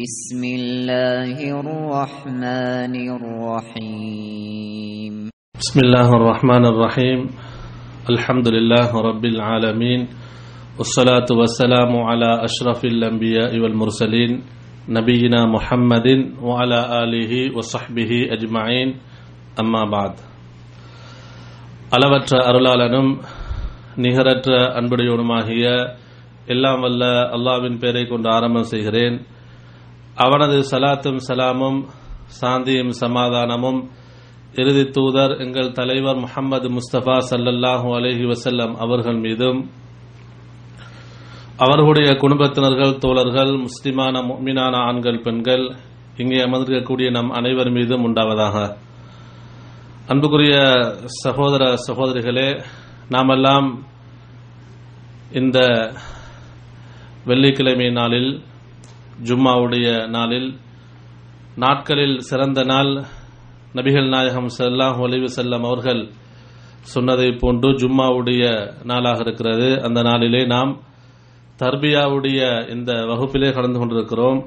بسم الله الرحمن الرحيم بسم الله الرحمن الرحيم الحمد لله رب العالمين والصلاة والسلام على أشرف الأنبياء والمرسلين نبينا محمد وعلى آله وصحبه أجمعين أما بعد அளவற்ற அருளாளனும் நிகரற்ற அன்புடையவனுமாகிய எல்லாம் வல்ல அல்லாவின் பெயரை கொண்டு ஆரம்பம் செய்கிறேன் அவனது சலாத்தும் சலாமும் சாந்தியும் சமாதானமும் இறுதி தூதர் எங்கள் தலைவர் முகமது முஸ்தபா சல்லல்லாஹு அலஹி வசல்லம் அவர்கள் மீதும் அவர்களுடைய குடும்பத்தினர்கள் தோழர்கள் முஸ்லிமான மீனான ஆண்கள் பெண்கள் இங்கே அமர்ந்திருக்கக்கூடிய நம் அனைவர் மீதும் உண்டாவதாக. அன்புக்குரிய சகோதர சகோதரிகளே நாமெல்லாம் இந்த வெள்ளிக்கிழமை நாளில் ஜும்மாவுடைய நாளில் நாட்களில் சிறந்த நாள் நபிகள் நாயகம் ஸல்லல்லாஹு அலைஹி செல்லம் அவர்கள் சொன்னதை போன்று ஜும்மாவுடைய நாளாக இருக்கிறது. அந்த நாளிலே நாம் தர்பியாவுடைய இந்த வகுப்பிலே கலந்து கொண்டிருக்கிறோம்.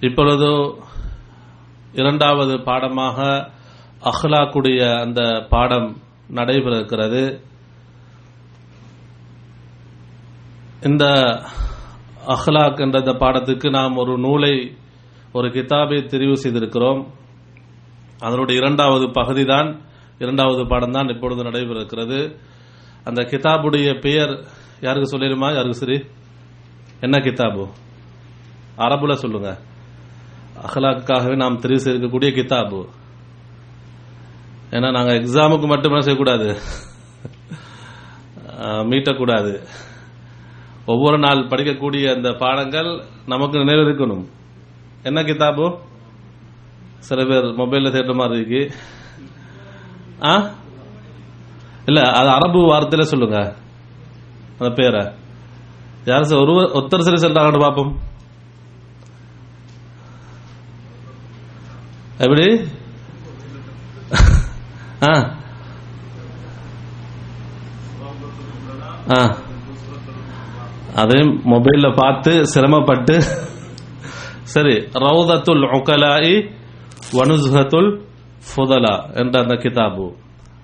இப்பொழுது இரண்டாவது பாடமாக அஹ்லாக்குடைய அந்த பாடம் நடைபெற இருக்கிறது. இந்த அஹ்லாக் என்ற இந்த பாடத்துக்கு நாம் ஒரு நூலை ஒரு கிதாபை தெரிவு செய்திருக்கிறோம். அதனுடைய இரண்டாவது பகுதி தான் இரண்டாவது பாடம் தான் இப்பொழுது நடைபெற இருக்கிறது அந்த கிதாபுடைய பெயர் யாருக்கு சொல்லிடுமா? யாருக்கு சரி என்ன கிதாபு? அரபுல சொல்லுங்க. அஹ்லாக்காகவே நாம் தெரிவு செய்திருக்கக்கூடிய கிதாபு. ஏன்னா நாங்கள் எக்ஸாமுக்கு மட்டுமே செய்யக்கூடாது? மீட்டக்கூடாது. ஒவ்வொரு நாள் படிக்கக்கூடிய அந்த பாடங்கள் நமக்கு நினைவு இருக்கணும் என்ன கிதாபு? சில பேர் மொபைல்ல தேடுற மாதிரி இருக்கு. ஆ? இல்ல அது அரபு வார்த்தையில சொல்லுங்க. அந்த பேரை. யாரும் சார் ஒரு ஒத்தர் சரி சொல்றாங்கன்னு பார்ப்போம். எப்படி? ஆ. ஆ. அதையும் மொபைல்ல பார்த்து சிரமப்பட்டு சரி ரவுதத்துல் உகலாயி வனுசுகத்துல் ஃபுதலா என்ற அந்த கிதாபு.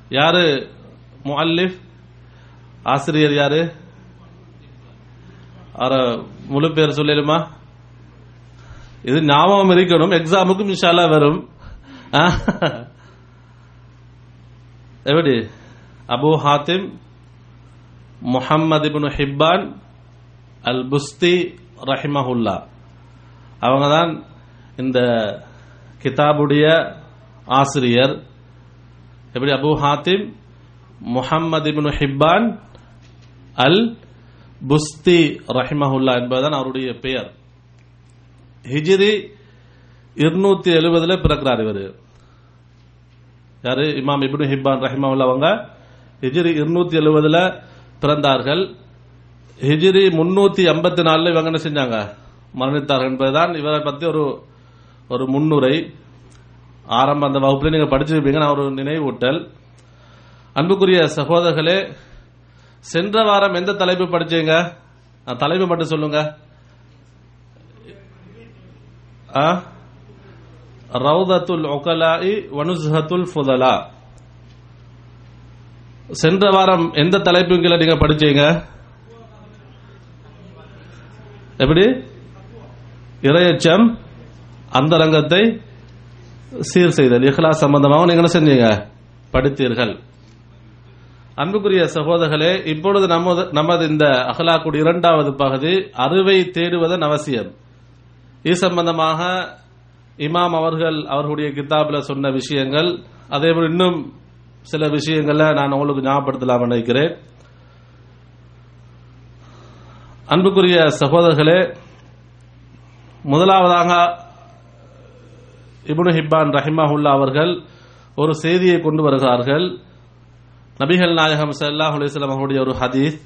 யாரு? முஅல்லிஃப்? ஆசிரியர் யாரு? அற முழு பேர் சொல்லிடுமா? இது ஞாபகம் இருக்கணும் எக்ஸாமுக்கும் இன்ஷால்லா வரும். எப்படி? அபு ஹாத்திம் முஹம்மது இப்னு ஹிப்பான் அல் புஸ்தி ரஹிமஹுல்லா. அவங்க தான் இந்த கிதாபுடைய ஆசிரியர். எப்படி? அபு ஹாத்திம் முஹம்மது இப்னு ஹிப்பான் அல் புஸ்தி ரஹிமஹுல்லா என்பதுதான் அவருடைய பெயர். ஹிஜிரி இருநூத்தி எழுபதுல பிறக்கிறார் இவர். யாரு? இமாம் இபின் ஹிப்பான் ரஹிமஹுல்லா அவங்க. ஹிஜிரி இருநூத்தி எழுபதுல பிறந்தார்கள். ஹிஜிரி முன்னூத்தி ஐம்பத்தி நாலுல இவங்க என்ன செஞ்சாங்க? மரணித்தார்கள் என்பதுதான் இவரை பத்தி ஒரு ஒரு முன்னுரை. ஆரம்ப அந்த வகுப்புல நீங்க படிச்சிருப்பீங்க நான் ஒரு நினைவூட்டல். அன்புக்குரிய சகோதரர்களே சென்ற வாரம் எந்த தலைப்பு படிச்சீங்க? தலைப்பு மட்டும் சொல்லுங்க. ரவுதத்துல் ஒகலாயி வனுசத்துல் ஃபுதலா. சென்ற வாரம் எந்த தலைப்புகளை நீங்க படிச்சீங்க? எப்படி? இரையச்சம் அந்த ரங்கத்தை சீர் செய்தல். இஹ்லா சம்பந்தமாக நீங்க என்ன செஞ்சீங்க? படித்தீர்கள். அன்புக்குரிய சகோதரர்களே இப்பொழுது நமது நமது இந்த அகலாக்குடி இரண்டாவது பகுதி அறுவை தேடுவதன் அவசியம். இது சம்பந்தமாக இமாம் அவர்கள் அவர்களுடைய கித்தாபில் சொன்ன விஷயங்கள். அதே போல் இன்னும் சில விஷயங்களை நான் உங்களுக்கு ஞாபகப்படுத்தலாம் நினைக்கிறேன். அன்புக்குரிய சகோதரர்களே முதலாவதாக இபுனு ஹிப்பான் ரஹிமாஹுல்லா அவர்கள் ஒரு செய்தியை கொண்டு வருகிறார்கள். நபிகள் நாயகம் சல்லாஹ் அலிஸ்லாம் அவருடைய ஒரு ஹதீஸ்.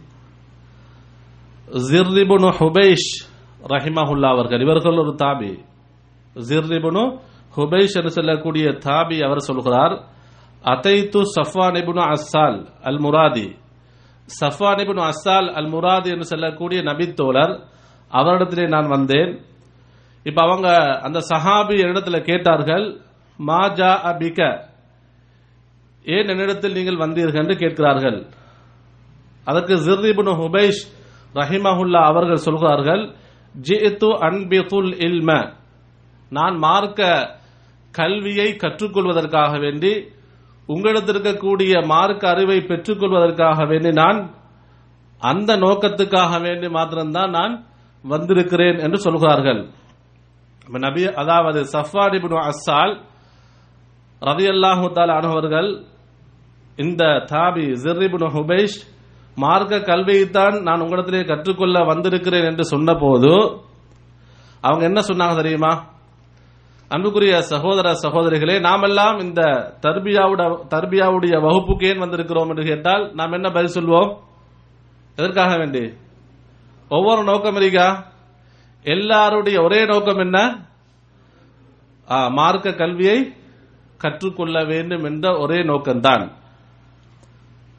ஜிர்ரிபுனு ஹுபைஷ் ரஹிமாஹுல்லா அவர்கள் இவர்கள் ஒரு தாபி. ஜிர்ரிபுனு ஹுபைஷ் என்று சொல்லக்கூடிய தாபி அவர் சொல்கிறார் அத்தைத்து சஃபான் இபுனு அஸ்ஸால் அல் முராதி சஃபானிபின் அசால் அஸ்ஸால் அல் முராது என்று சொல்லக்கூடிய நபித்தோழர் அவரிடத்திலே நான் வந்தேன். இப்ப அவங்க அந்த சஹாபி இடத்துல கேட்டார்கள் மாஜா அபிக ஏன் என்னிடத்தில் நீங்கள் வந்தீர்கள்? என்று கேட்கிறார்கள். அதற்கு ஜிர்ரிபுன் ஹுபைஷ் ரஹிமஹுல்லா அவர்கள் சொல்கிறார்கள் ஜிஇத்து அன்பிதுல் இல்ம. நான் மார்க்க கல்வியை கற்றுக்கொள்வதற்காக வேண்டி உங்களிடத்தில் இருக்கக்கூடிய மார்க்க அறிவை பெற்றுக்கொள்வதற்காக வேண்டி நான் அந்த நோக்கத்துக்காக வேண்டி மாத்திரம்தான் நான் வந்திருக்கிறேன் என்று சொல்கிறார்கள். நபி அதாவது சஃபான் இப்னு அசால் ரதியல்லாஹு தாலா அனுபவர்கள் இந்த தாபி ஜிர்ரிபின் ஹுபைஷ் மார்க்க கல்வியைத்தான் நான் உங்களிடத்திலே கற்றுக்கொள்ள வந்திருக்கிறேன் என்று சொன்னபோது அவங்க என்ன சொன்னாங்க தெரியுமா? அன்புக்குரிய சகோதர சகோதரிகளே நாமெல்லாம் இந்த தர்பியாவுட தர்பியாவுடைய வகுப்புக்கு ஏன் வந்திருக்கிறோம் என்று கேட்டால் நாம் என்ன பதில் சொல்வோம்? எதற்காக வேண்டி? ஒவ்வொரு நோக்கம் இருக்கா? எல்லாருடைய ஒரே நோக்கம் என்ன? மார்க்க கல்வியை கற்றுக்கொள்ள வேண்டும் என்ற ஒரே நோக்கம்தான்.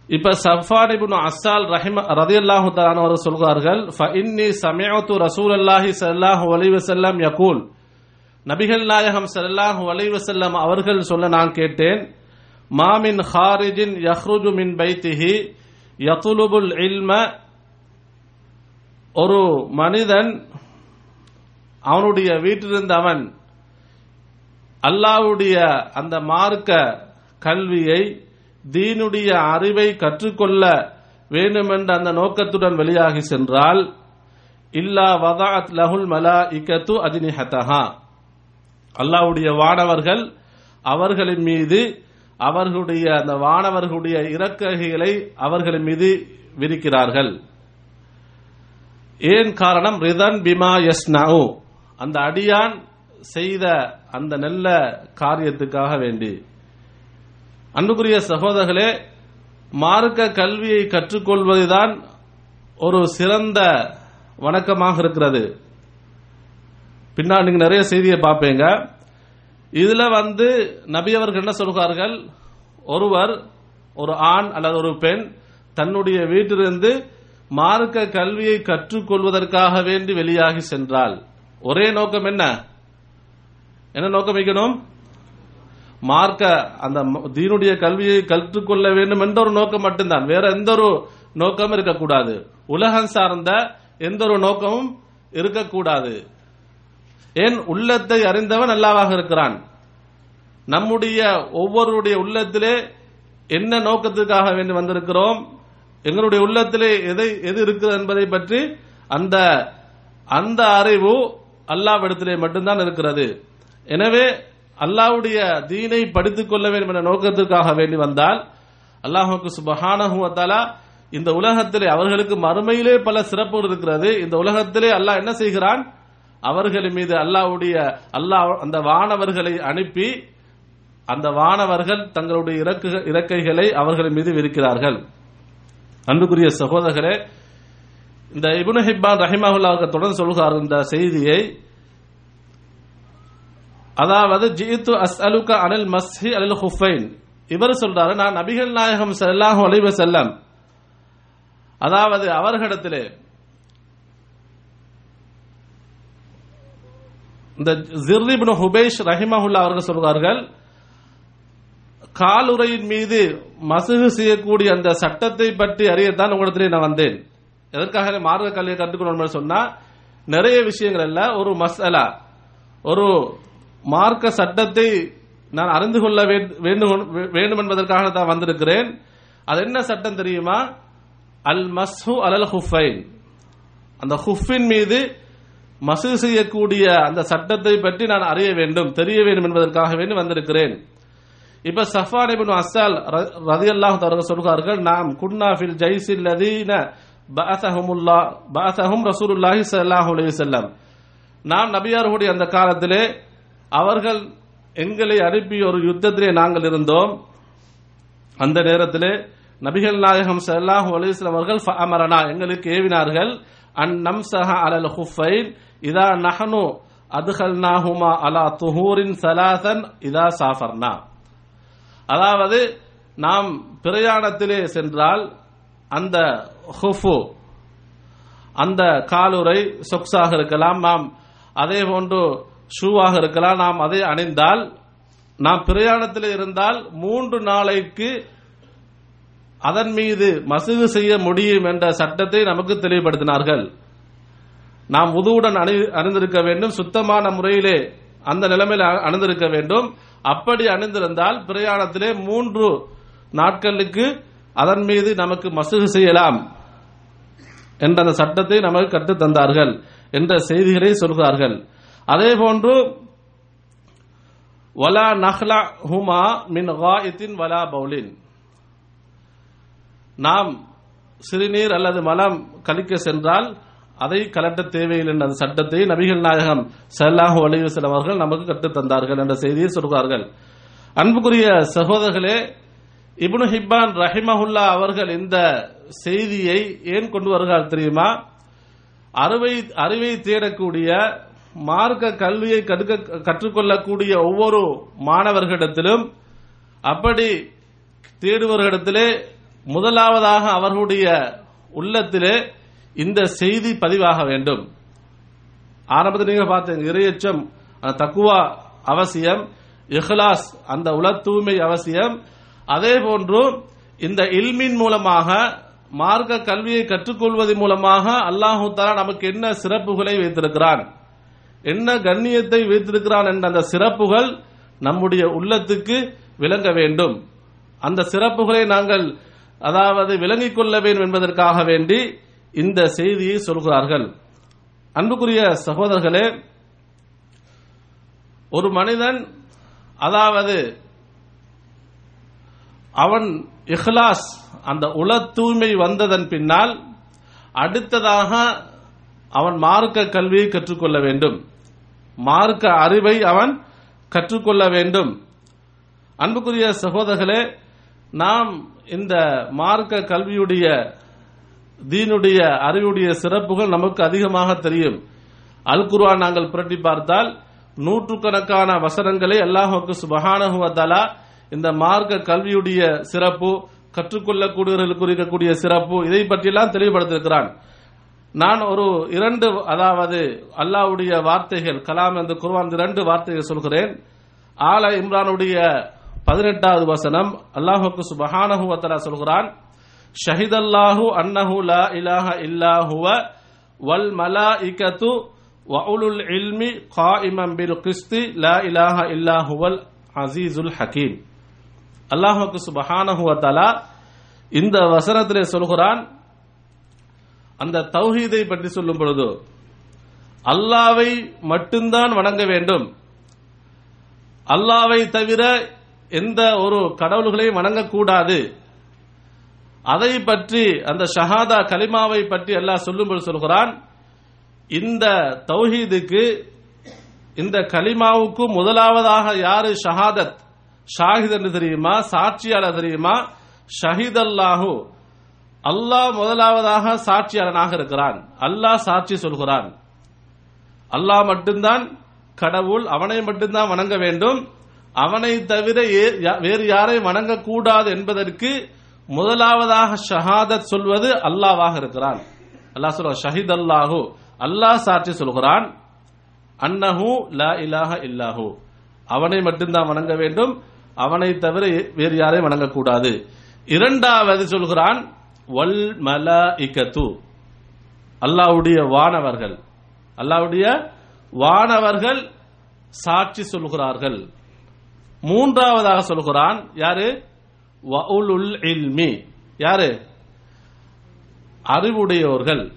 இப்ப சஃபான் இப்னு அஸ்ஸால் ரஹிம ரலியல்லாஹு தஆலா அவர் சொல்கிறார்கள் ஃபஇன்னி சமிஅத்து ரசூலல்லாஹி ஸல்லல்லாஹு அலைஹி வஸல்லம் யகூல் நபிகள் நாயகம் செல்லாஹு அலைஹி வஸல்லம் அவர்கள் சொல்ல நான் கேட்டேன் மாமின் ஹாரிஜின் யஹ்ருஜு மின் பைத்திஹி யத்லுபுல் இல்ம. ஒரு மனிதன் அவனுடைய வீட்டிலிருந்து அவன் அல்லாவுடைய அந்த மார்க்க கல்வியை தீனுடைய அறிவை கற்றுக்கொள்ள வேண்டுமென்ற அந்த நோக்கத்துடன் வெளியாகி சென்றால் இல்லா வதாத் லஹுல் மலா இக்கத்து அஜினிஹதஹா. அல்லாவுடைய வானவர்கள் அவர்களின் மீது அவர்களுடைய அந்த வானவர்களுடைய இறக்கைகளை அவர்களின் மீது விரிக்கிறார்கள். ஏன் காரணம்? ரிதன் பிமா யஸ்னஉ அந்த அடியான் செய்த அந்த நல்ல காரியத்துக்காக வேண்டி. அன்புக்குரிய சகோதரர்களே மார்க்க கல்வியை கற்றுக்கொள்வதுதான் ஒரு சிறந்த வணக்கமாக இருக்கிறது. பின்னாடி நிறைய செய்தியை பார்ப்பீங்க. இதுல வந்து நபி அவர்கள் என்ன சொல்கிறார்கள் ஒருவர் ஒரு ஆண் அல்லது ஒரு பெண் தன்னுடைய வீட்டிலிருந்து மார்க்க கல்வியை கற்றுக்கொள்வதற்காக வேண்டி வெளியாகி சென்றால் ஒரே நோக்கம் என்ன? என்ன நோக்கம் வைக்கணும்? மார்க்க அந்த தீனுடைய கல்வியை கற்றுக்கொள்ள வேண்டும் என்ற ஒரு நோக்கம் மட்டும்தான். வேற எந்த ஒரு நோக்கமும் இருக்கக்கூடாது. உலகம் சார்ந்த எந்த ஒரு நோக்கமும் இருக்கக்கூடாது. ஏன் உள்ளத்தை அறிந்தவன் அல்லாவாக இருக்கிறான். நம்முடைய ஒவ்வொருடைய உள்ளத்திலே என்ன நோக்கத்துக்காக வேண்டி வந்திருக்கிறோம்? எங்களுடைய உள்ளத்திலே எதை எது இருக்கிறது என்பதை பற்றி அந்த அந்த அறிவு அல்லாவிடத்திலே மட்டும்தான் இருக்கிறது. எனவே அல்லாஹ்வுடைய தீனை படித்துக் கொள்ள வேண்டும் என்ற நோக்கத்திற்காக வேண்டி வந்தால் அல்லாஹுக்கு சுபஹானஹு இந்த உலகத்திலே அவர்களுக்கு மறுமையிலே பல சிறப்புகள் இருக்கிறது. இந்த உலகத்திலே அல்லாஹ் என்ன செய்கிறான்? அவர்கள் மீது அல்லாஹ்வுடைய அல்லாஹ் அந்த வானவர்களை அனுப்பி அந்த வானவர்கள் தங்களுடைய இறக்கு இறக்கைகளை அவர்கள் மீது விரிக்கிறார்கள். அன்புக்குரிய சகோதரர்களே இந்த இபுன் ஹிப்பான் ரஹிமஹுல்லா தொடர்ந்து சொல்கிறார் இந்த செய்தியை. அதாவது ஜித்து அஸ்அலுக அனில் மஸ்ஹி அலில் ஹுஃபைன். இவர் சொல்றாரு நான் நபிகள் நாயகம் ஸல்லல்லாஹு அலைவ செல்லம் அதாவது அவர்களிடத்திலே இந்த ஜிர்ரிபின் ஹுபேஷ் ரஹிமஹுல்லா அவர்கள் சொல்கிறார்கள் காலுறையின் மீது மசுகு செய்யக்கூடிய அந்த சட்டத்தை பற்றி அறியத்தான் உங்களிடத்திலே நான் வந்தேன். எதற்காக மார்க்க கல்வியை கற்றுக்கணும் சொன்னா நிறைய விஷயங்கள் அல்ல ஒரு மசாலா ஒரு மார்க்க சட்டத்தை நான் அறிந்து கொள்ள வேண்டும் வேண்டும் என்பதற்காக தான் வந்திருக்கிறேன். அது என்ன சட்டம் தெரியுமா? அல் மஸ்ஹு அலல் ஹுஃபைன் அந்த ஹுஃபின் மீது மசு செய்யக்கூடிய அந்த சட்டத்தை பற்றி நான் அறிய வேண்டும் தெரிய வேண்டும் என்பதற்காக வேண்டி வந்திருக்கிறேன். இப்ப சஃபான் அசால் ரதி அல்லாஹ் தஆலா சொல்கிறார்கள் நாம் குன்னா ஃபில் ஜைஸில் லதீன பாசஹமுல்லா பாசஹும் ரசூலுல்லாஹி ஸல்லல்லாஹு அலைஹி வஸல்லம். நாம் நபியார்களுடைய அந்த காலத்திலே அவர்கள் எங்களை அனுப்பி ஒரு யுத்தத்திலே நாங்கள் இருந்தோம். அந்த நேரத்திலே நபிகள் நாயகம் சல்லாஹு அலைஹி வஸல்லம் அவர்கள் ஃபஅமரனா எங்களுக்கு ஏவினார்கள். அன் நம்சஹ அலல் ஹுஃபைன் இதா நஹனு அதுகல்நாஹுமா அலா துஹூரின் சலாசன் இதா சாஃபர்னா அதாவது நாம் பிரயாணத்திலே சென்றால் அந்த ஹுஃபு அந்த காலுறை சொக்ஸாக இருக்கலாம் நாம் அதே போன்று ஷூவாக இருக்கலாம் நாம் அதை அணிந்தால் நாம் பிரயாணத்தில் இருந்தால் மூன்று நாளைக்கு அதன் மீது மசுகு செய்ய முடியும் என்ற சட்டத்தை நமக்கு தெளிவுபடுத்தினார்கள் நாம் உதுவுடன் அணி அணிந்திருக்க வேண்டும். சுத்தமான முறையிலே அந்த நிலைமையில் அணிந்திருக்க வேண்டும். அப்படி அணிந்திருந்தால் பிரயாணத்திலே மூன்று நாட்களுக்கு அதன் மீது நமக்கு மசுகு செய்யலாம் என்ற அந்த சட்டத்தை நமக்கு கற்றுத் தந்தார்கள் என்ற செய்திகளை சொல்கிறார்கள். அதே போன்று வலா நஹ்லா ஹுமா மின் காயத்தின் வலா பவுலின். நாம் சிறுநீர் அல்லது மலம் கழிக்க சென்றால் அதை கலட்ட தேவையில்லை என்ற அந்த சட்டத்தை நபிகள் நாயகம் ஸல்லல்லாஹு அலைஹி வஸல்லம் அவர்கள் நமக்கு கற்றுத் தந்தார்கள் என்ற செய்தியை சொல்கிறார்கள். அன்புக்குரிய சகோதரர்களே இப்னு ஹிப்பான் ரஹிமஹுல்லா அவர்கள் இந்த செய்தியை ஏன் கொண்டு வருகிறார் தெரியுமா? அறுவை அறிவை தேடக்கூடிய மார்க்க கல்வியை கற்க கற்றுக்கொள்ளக்கூடிய ஒவ்வொரு மாணவர்களிடத்திலும் அப்படி தேடுபவர்களிடத்திலே முதலாவதாக அவர்களுடைய உள்ளத்திலே இந்த செய்தி பதிவாக வேண்டும். ஆரம்பத்தில் நீங்க பார்த்தீங்க இறையச்சம் தக்குவா அவசியம் இஹ்லாஸ் அந்த உல தூய்மை அவசியம். அதே போன்று இந்த இல்மின் மூலமாக மார்க்க கல்வியை கற்றுக்கொள்வதன் மூலமாக அல்லாஹு தாலா நமக்கு என்ன சிறப்புகளை வைத்திருக்கிறான்? என்ன கண்ணியத்தை வைத்திருக்கிறான் என்ற அந்த சிறப்புகள் நம்முடைய உள்ளத்துக்கு விளங்க வேண்டும். அந்த சிறப்புகளை நாங்கள் அதாவது விளங்கிக் கொள்ள வேண்டும் என்பதற்காக வேண்டி இந்த செய்தியை சொல்கிறார்கள். அன்புக்குரிய சகோதரர்களே ஒரு மனிதன் அதாவது அவன் இஹ்லாஸ் அந்த உல தூய்மை வந்ததன் பின்னால் அடுத்ததாக அவன் மார்க்க கல்வியை கற்றுக்கொள்ள வேண்டும். மார்க்க அறிவை அவன் கற்றுக்கொள்ள வேண்டும். அன்புக்குரிய சகோதரர்களே நாம் இந்த மார்க்க கல்வியுடைய தீனுடைய அறிவுடைய சிறப்புகள் நமக்கு அதிகமாக தெரியும். அல் குர்ஆன் நாங்கள் புரட்டி பார்த்தால் நூற்றுக்கணக்கான வசனங்களை அல்லாஹுக்கு சுபஹானஹு இந்த மார்க்க கல்வியுடைய சிறப்பு கற்றுக்கொள்ளக்கூடியவர்களுக்கு இருக்கக்கூடிய சிறப்பு இதை பற்றியெல்லாம் தெளிவுபடுத்திருக்கிறான் நான் ஒரு இரண்டு அதாவது அல்லாஹ்வுடைய வார்த்தைகள் கலாம் என்று குர்ஆன் இரண்டு வார்த்தைகள் சொல்கிறேன். ஆல இம்ரானுடைய பதினெட்டாவது வசனம் அல்லாஹுக்கு சுபஹானஹு சொல்கிறான். ஷஹிதல்லாஹு அன்னஹு லா இலாஹ இல்லாஹுவ வல் மலா இகத்து உலுல் இல்மி காயிமம் பில் கிஸ்தி லா இலாஹ இல்லாஹுவல் அசீசுல் ஹக்கீம் அல்லாஹுக்கு சுபஹானஹுவ வ இந்த வசனத்திலே சொல்கிறான் அந்த தௌஹீதை பற்றி சொல்லும் பொழுது அல்லாவை மட்டும்தான் வணங்க வேண்டும். அல்லாவை தவிர எந்த ஒரு கடவுள்களையும் வணங்கக்கூடாது. அதை பற்றி அந்த ஷஹாதா கலிமாவை பற்றி அல்லாஹ் சொல்லும்போது சொல்கிறான் இந்த தௌஹீதுக்கு இந்த கலிமாவுக்கு முதலாவதாக யாரு ஷஹாதத்? ஷாஹித் என்று தெரியுமா? சாட்சியாளர் தெரியுமா? ஷஹீத் அல்லாஹு அல்லாஹ் முதலாவதாக சாட்சியாளனாக இருக்கிறான். அல்லாஹ் சாட்சி சொல்கிறான். அல்லாஹ் மட்டும்தான் கடவுள் அவனை மட்டும்தான் வணங்க வேண்டும். அவனை தவிர யா- வேறு யாரை வணங்கக்கூடாது என்பதற்கு முதலாவதாக ஷஹாதத் சொல்வது அல்லாவாக இருக்கிறான். அல்லாஹ் சொல்ற ஷஹித் அல்லாஹு அல்லாஹ் சாட்சி சொல்கிறான் அன்னஹு லா இலாஹ இல்லாஹு. அவனை மட்டும்தான் வணங்க வேண்டும். அவனை தவிர வேறு யாரையும் வணங்கக்கூடாது. இரண்டாவது சொல்கிறான் வல் மலாஇகத்து அல்லாஹ்வுடைய வானவர்கள் அல்லாஹ்வுடைய வானவர்கள் சாட்சி சொல்கிறார்கள். மூன்றாவதாக சொல்கிறான் யாரு? வஉலுல் இல்மி. யாரு? அறிவுடையவர்கள்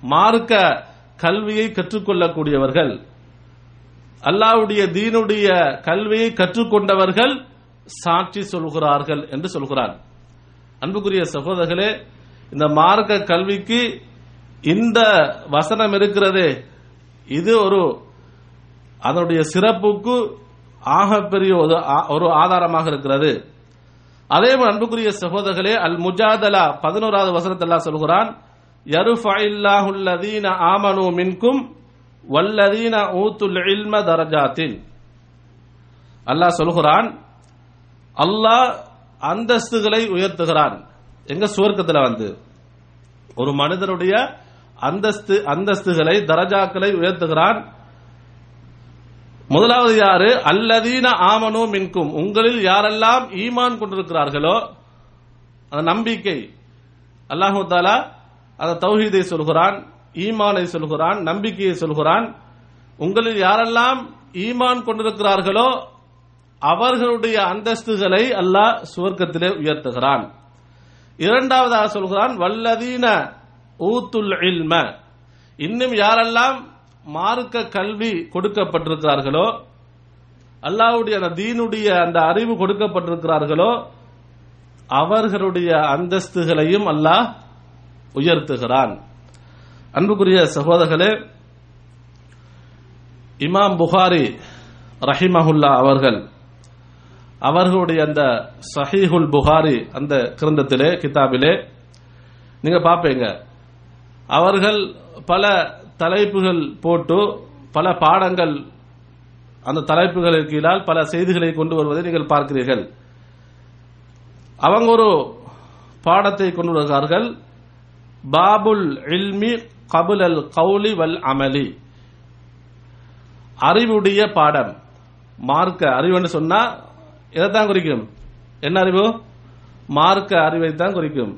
மார்க்க கல்வியை கற்றுக்கொள்ளக்கூடியவர்கள். அல்லாஹ்வுடைய தீனுடைய கல்வியை கற்றுக்கொண்டவர்கள் சாட்சி சொல்கிறார்கள் என்று சொல்கிறான். அன்புக்குரிய சகோதரர்களே இந்த மார்க்க கல்விக்கு இந்த வசனம் இருக்கிறது. இது ஒரு அதனுடைய சிறப்புக்கு ஆகப்பெரிய ஒரு ஆ- ஒரு ஆதாரமாக இருக்கிறது. அதே போல் அன்புக்குரிய சகோதரர்களே அல் முஜாதலா பதினோராவது வசனத்தல்லா சொல்கிறான் யருஃபஇல்லாஹுல்லதீன ஆமனு மின்கும் வல்லதீன ஊத்துல் இல்ம தரஜாத்தின். அல்லாஹ் சொல்கிறான் அல்லாஹ் அந்தஸ்துகளை உயர்த்துகிறான். எங்க சுவர்க்கத்தில் வந்து ஒரு மனிதனுடைய அந்தஸ்து அந்தஸ்துகளை தரஜாக்களை உயர்த்துகிறான் முதலாவது யாரு? அல்லதீன ஆமனோ மின்கும். உங்களில் யாரெல்லாம் ஈமான் கொண்டிருக்கிறார்களோ அந்த நம்பிக்கை. அல்லாஹு தாலா அந்த தௌஹீதை சொல்கிறான் ஈமானை சொல்கிறான் நம்பிக்கையை சொல்கிறான். உங்களில் யாரெல்லாம் ஈமான் கொண்டிருக்கிறார்களோ அவர்களுடைய அந்தஸ்துகளை அல்லாஹ் சுவர்க்கத்திலே உயர்த்துகிறான். இரண்டாவதாக சொல்கிறான் வல்லதீன ஊத்துல் இல்ம. இன்னும் யாரெல்லாம் மார்க்க கல்வி கொடுக்கப்பட்டிருக்கிறார்களோ அல்லாவுடைய அந்த தீனுடைய அந்த அறிவு கொடுக்கப்பட்டிருக்கிறார்களோ அவர்களுடைய அந்தஸ்துகளையும் அல்லாஹ் உயர்த்துகிறான். அன்புக்குரிய சகோதரர்களே இமாம் புகாரி ரஹிமஹுல்லா அவர்கள் அவர்களுடைய அந்த சஹீஹுல் புகாரி அந்த கிரந்தத்திலே கிதாபிலே நீங்க பாப்பீங்க அவர்கள் பல தலைப்புகள் போட்டு பல பாடங்கள் அந்த தலைப்புகளுக்கு கீழால் பல செய்திகளை கொண்டு வருவதை நீங்கள் பார்க்கிறீர்கள். அவங்க ஒரு பாடத்தை கொண்டு வருகிறார்கள். பாபுல் இல்மி கபுல் அல் கவுலி வல் அமலி. அறிவுடைய பாடம். மார்க்க அறிவுன்னு சொன்னா எதைத்தான் குறிக்கும். என்ன அறிவு? மார்க்க அறிவை தான் குறிக்கும்.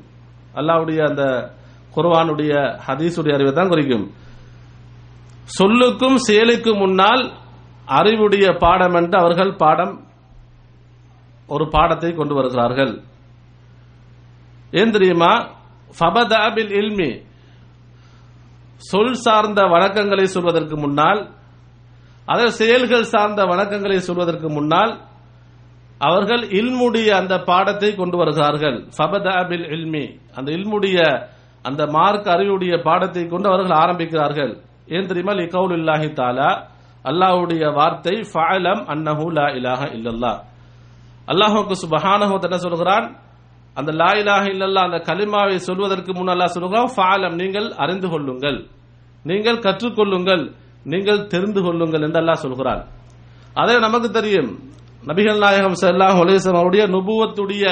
அல்லாவுடைய அந்த குர்வானுடைய ஹதீஸுடைய அறிவை தான் குறிக்கும். சொல்லுக்கும் செயலுக்கும் முன்னால் அறிவுடைய பாடம் என்று அவர்கள் பாடம் ஒரு பாடத்தை கொண்டு வருகிறார்கள். ஏன் தெரியுமா? ஃபபதாபில் இல்மி. சொல் சார்ந்த வணக்கங்களை சொல்வதற்கு முன்னால் அதாவது செயல்கள் சார்ந்த வணக்கங்களை சொல்வதற்கு முன்னால் அவர்கள் இல்முடைய அந்த பாடத்தை கொண்டு வருகிறார்கள். ஃபபதாபில் இல்மி. அந்த இல்முடைய அந்த மார்க் அறிவுடைய பாடத்தை கொண்டு அவர்கள் ஆரம்பிக்கிறார்கள். ஏன் தெரியுமா? லிகவுல் இல்லாஹி தாலா அல்லாஹ்வுடைய வார்த்தை ஃபஅலம் அன்னஹு லா இலாஹ இல்லல்லா அல்லாஹுக்கு சுபஹானஹு என்ன சொல்கிறான் அந்த லா இலாஹ இல்லல்லா அந்த கலிமாவை சொல்வதற்கு முன் அல்லாஹ் சொல்கிறான் ஃபஅலம் நீங்கள் அறிந்து கொள்ளுங்கள். நீங்கள் கற்றுக்கொள்ளுங்கள். நீங்கள் தெரிந்து கொள்ளுங்கள் என்று அல்லாஹ் சொல்கிறான். அதே நமக்கு தெரியும் நபிகள் நாயகம் செல்லாஹ் ஒலேசம் அவருடைய நுபுவத்துடைய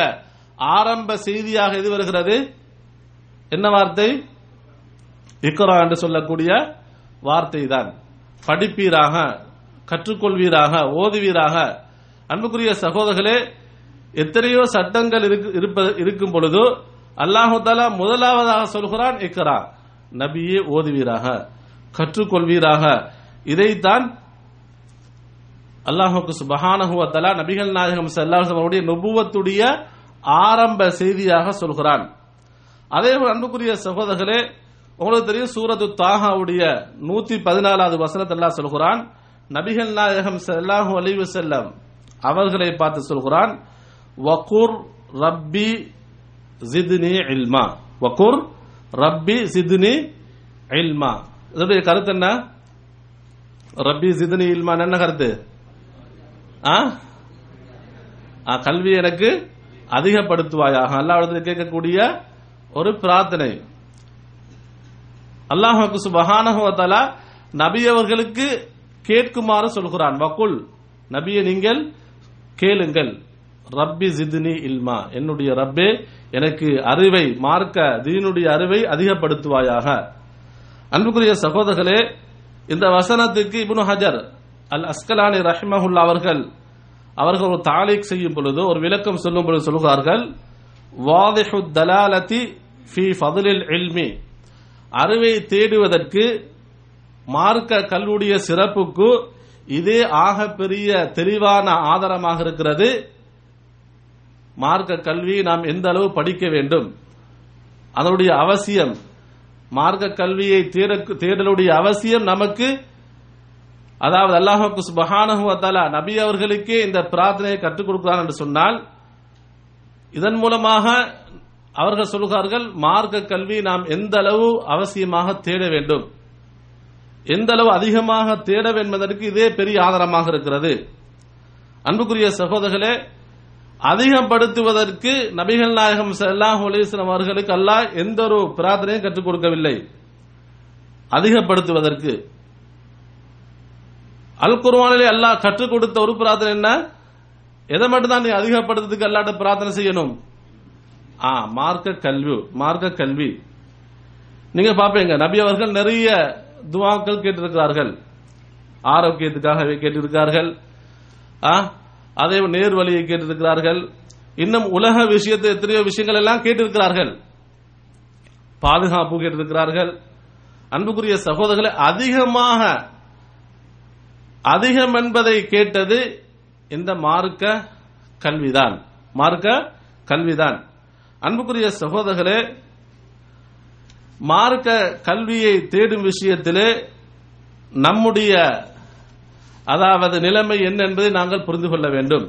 ஆரம்ப செய்தியாக எது வருகிறது. என்ன வார்த்தை? இக்ரா என்று சொல்லக்கூடிய வார்த்தை தான் படிப்பீராக கற்றுக்கொள்வீராக ஓதுவீராக. அன்புக்குரிய சகோதரர்களே எத்தனையோ சட்டங்கள் இருப்ப- இருக்கும் பொழுது அல்லாஹால முதலாவதாக சொல்கிறான் இக்கரா நபியே ஓதுவீராக. கற்றுக்கொள்வீராக. இதைத்தான் அல்லாஹுக்கு சுபஹானஹு நபிகள் நாயகம் ஸல்லல்லாஹு நுபுவத்துடைய ஆரம்ப செய்தியாக சொல்கிறான். அதே அன்புக்குரிய சகோதரர்களே உங்களுக்கு தெரியும் சூரத்து தாகாவுடைய நூத்தி பதினாலாவது வசனத்தை சொல்கிறான். நபிகள் நாயகம் செல்லாஹு அலைஹி செல்லம் அவர்களை பார்த்து சொல்கிறான் வகுர் ரப்பி ஜித்னி இல்மா. வகுர் ரப்பி ஜித்னி இல்மா. இதோடைய கருத்து என்ன? ரப்பி ஜித்னி இல்மா என்ன கருத்து? ஆ? ஆ, கல்வி எனக்கு அதிகப்படுத்துவாயாக. அல்லாவிடத்தில் கேட்கக்கூடிய ஒரு பிரார்த்தனை. அல்லாஹுக்கு சுபஹானஹுவதலா நபி அவர்களுக்கு கேட்குமாறு சொல்கிறான். வகுல் நபியை நீங்கள் கேளுங்கள். ரப்பி ஜித்னி இல்மா. என்னுடைய ரப்பே எனக்கு அறிவை மார்க்க தீனுடைய அறிவை அதிகப்படுத்துவாயாக. அன்புக்குரிய சகோதரர்களே இந்த வசனத்துக்கு இப்னு ஹஜர் அல் அஸ்கலானி ரஹ்மஹுல்லா அவர்கள் அவர்கள் ஒரு தாலீக் செய்யும் பொழுது ஒரு விளக்கம் சொல்லும் பொழுது சொல்கிறார்கள் வாதிஹு தலாலதி ஃபி ஃபதுலில் இல்மி. அறிவை தேடுவதற்கு மார்க்க கல்லுடைய சிறப்புக்கு இதே ஆக பெரிய தெளிவான ஆதாரமாக இருக்கிறது. மார்க்க கல்வி நாம் எந்த அளவு படிக்க வேண்டும்? அதனுடைய அவசியம் மார்க்க கல்வியை தேட- தேடலுடைய அவசியம் நமக்கு அதாவது அல்லாஹுக்கு சுபஹானஹு நபி அவர்களுக்கே இந்த பிரார்த்தனையை கற்றுக் கொடுக்கிறான் என்று சொன்னால் இதன் மூலமாக அவர்கள் சொல்கிறார்கள் மார்க்க கல்வி நாம் எந்த அளவு அவசியமாக தேட வேண்டும்? எந்த அளவு அதிகமாக தேட என்பதற்கு இதே பெரிய ஆதாரமாக இருக்கிறது. அன்புக்குரிய சகோதரர்களே அதிகப்படுத்துவதற்கு நபிகள் நாயகம் ஸல்லல்லாஹு அலைஹி அவர்களுக்கு அல்லாஹ் எந்த ஒரு பிரார்த்தனையும் கற்றுக் கொடுக்கவில்லை. அதிகப்படுத்துவதற்கு. அல் குர்வானிலே அல்லாஹ் கற்றுக் கொடுத்த ஒரு பிரார்த்தனை என்ன? எதை மட்டும் தான் நீ அதிகப்படுத்துறதுக்கு அல்லாட்ட பிரார்த்தனை செய்யணும்? ஆ மார்க்க கல்வி மார்க்க கல்வி நீங்க பாப்பீங்க நபி அவர்கள் நிறைய துவாக்கள் கேட்டிருக்கிறார்கள். ஆரோக்கியத்துக்காகவே கேட்டிருக்கிறார்கள். ஆ, அதே நேர் வழியை கேட்டிருக்கிறார்கள். இன்னும் உலக விஷயத்தை எத்தனையோ விஷயங்கள் எல்லாம் கேட்டிருக்கிறார்கள். பாதுகாப்பு கேட்டிருக்கிறார்கள். அன்புக்குரிய சகோதரர்களை அதிகமாக அதிகம் என்பதை கேட்டது இந்த மார்க்க கல்விதான் மார்க்க கல்விதான் அன்புக்குரிய சகோதரர்களே மார்க்க கல்வியை தேடும் விஷயத்திலே நம்முடைய அதாவது நிலைமை என்ன என்பதை நாங்கள் புரிந்து கொள்ள வேண்டும்.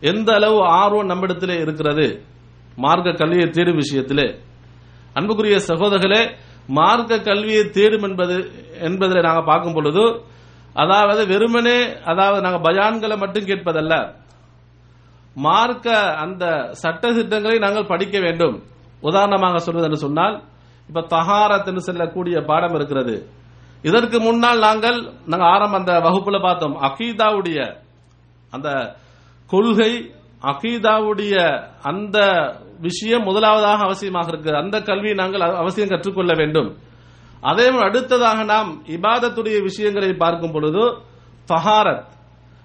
எந்த அளவு ஆர்வம் நம்மிடத்திலே இருக்கிறது மார்க்க கல்வியை தேடும் விஷயத்திலே. அன்புக்குரிய சகோதரர்களே மார்க்க கல்வியை தேடும் என்பது என்பதில் நாங்கள் பார்க்கும் பொழுது அதாவது வெறுமனே அதாவது நாங்கள் பயான்களை மட்டும் கேட்பதல்ல. மார்க்க அந்த சட்ட திட்டங்களை நாங்கள் படிக்க வேண்டும். உதாரணமாக சொல்வது என்று சொன்னால் இப்ப தஹாரத் என்று பாடம் இருக்கிறது. இதற்கு முன்னால் நாங்கள் நாங்கள் ஆரம்ப அந்த வகுப்புல பார்த்தோம். அகீதாவுடைய அந்த கொள்கை அகீதாவுடைய அந்த விஷயம் முதலாவதாக அவசியமாக இருக்கிறது. அந்த கல்வியை நாங்கள் அவசியம் கற்றுக்கொள்ள வேண்டும். அதே அடுத்ததாக நாம் இபாதத்துடைய விஷயங்களை பார்க்கும் பொழுது தஹாரத்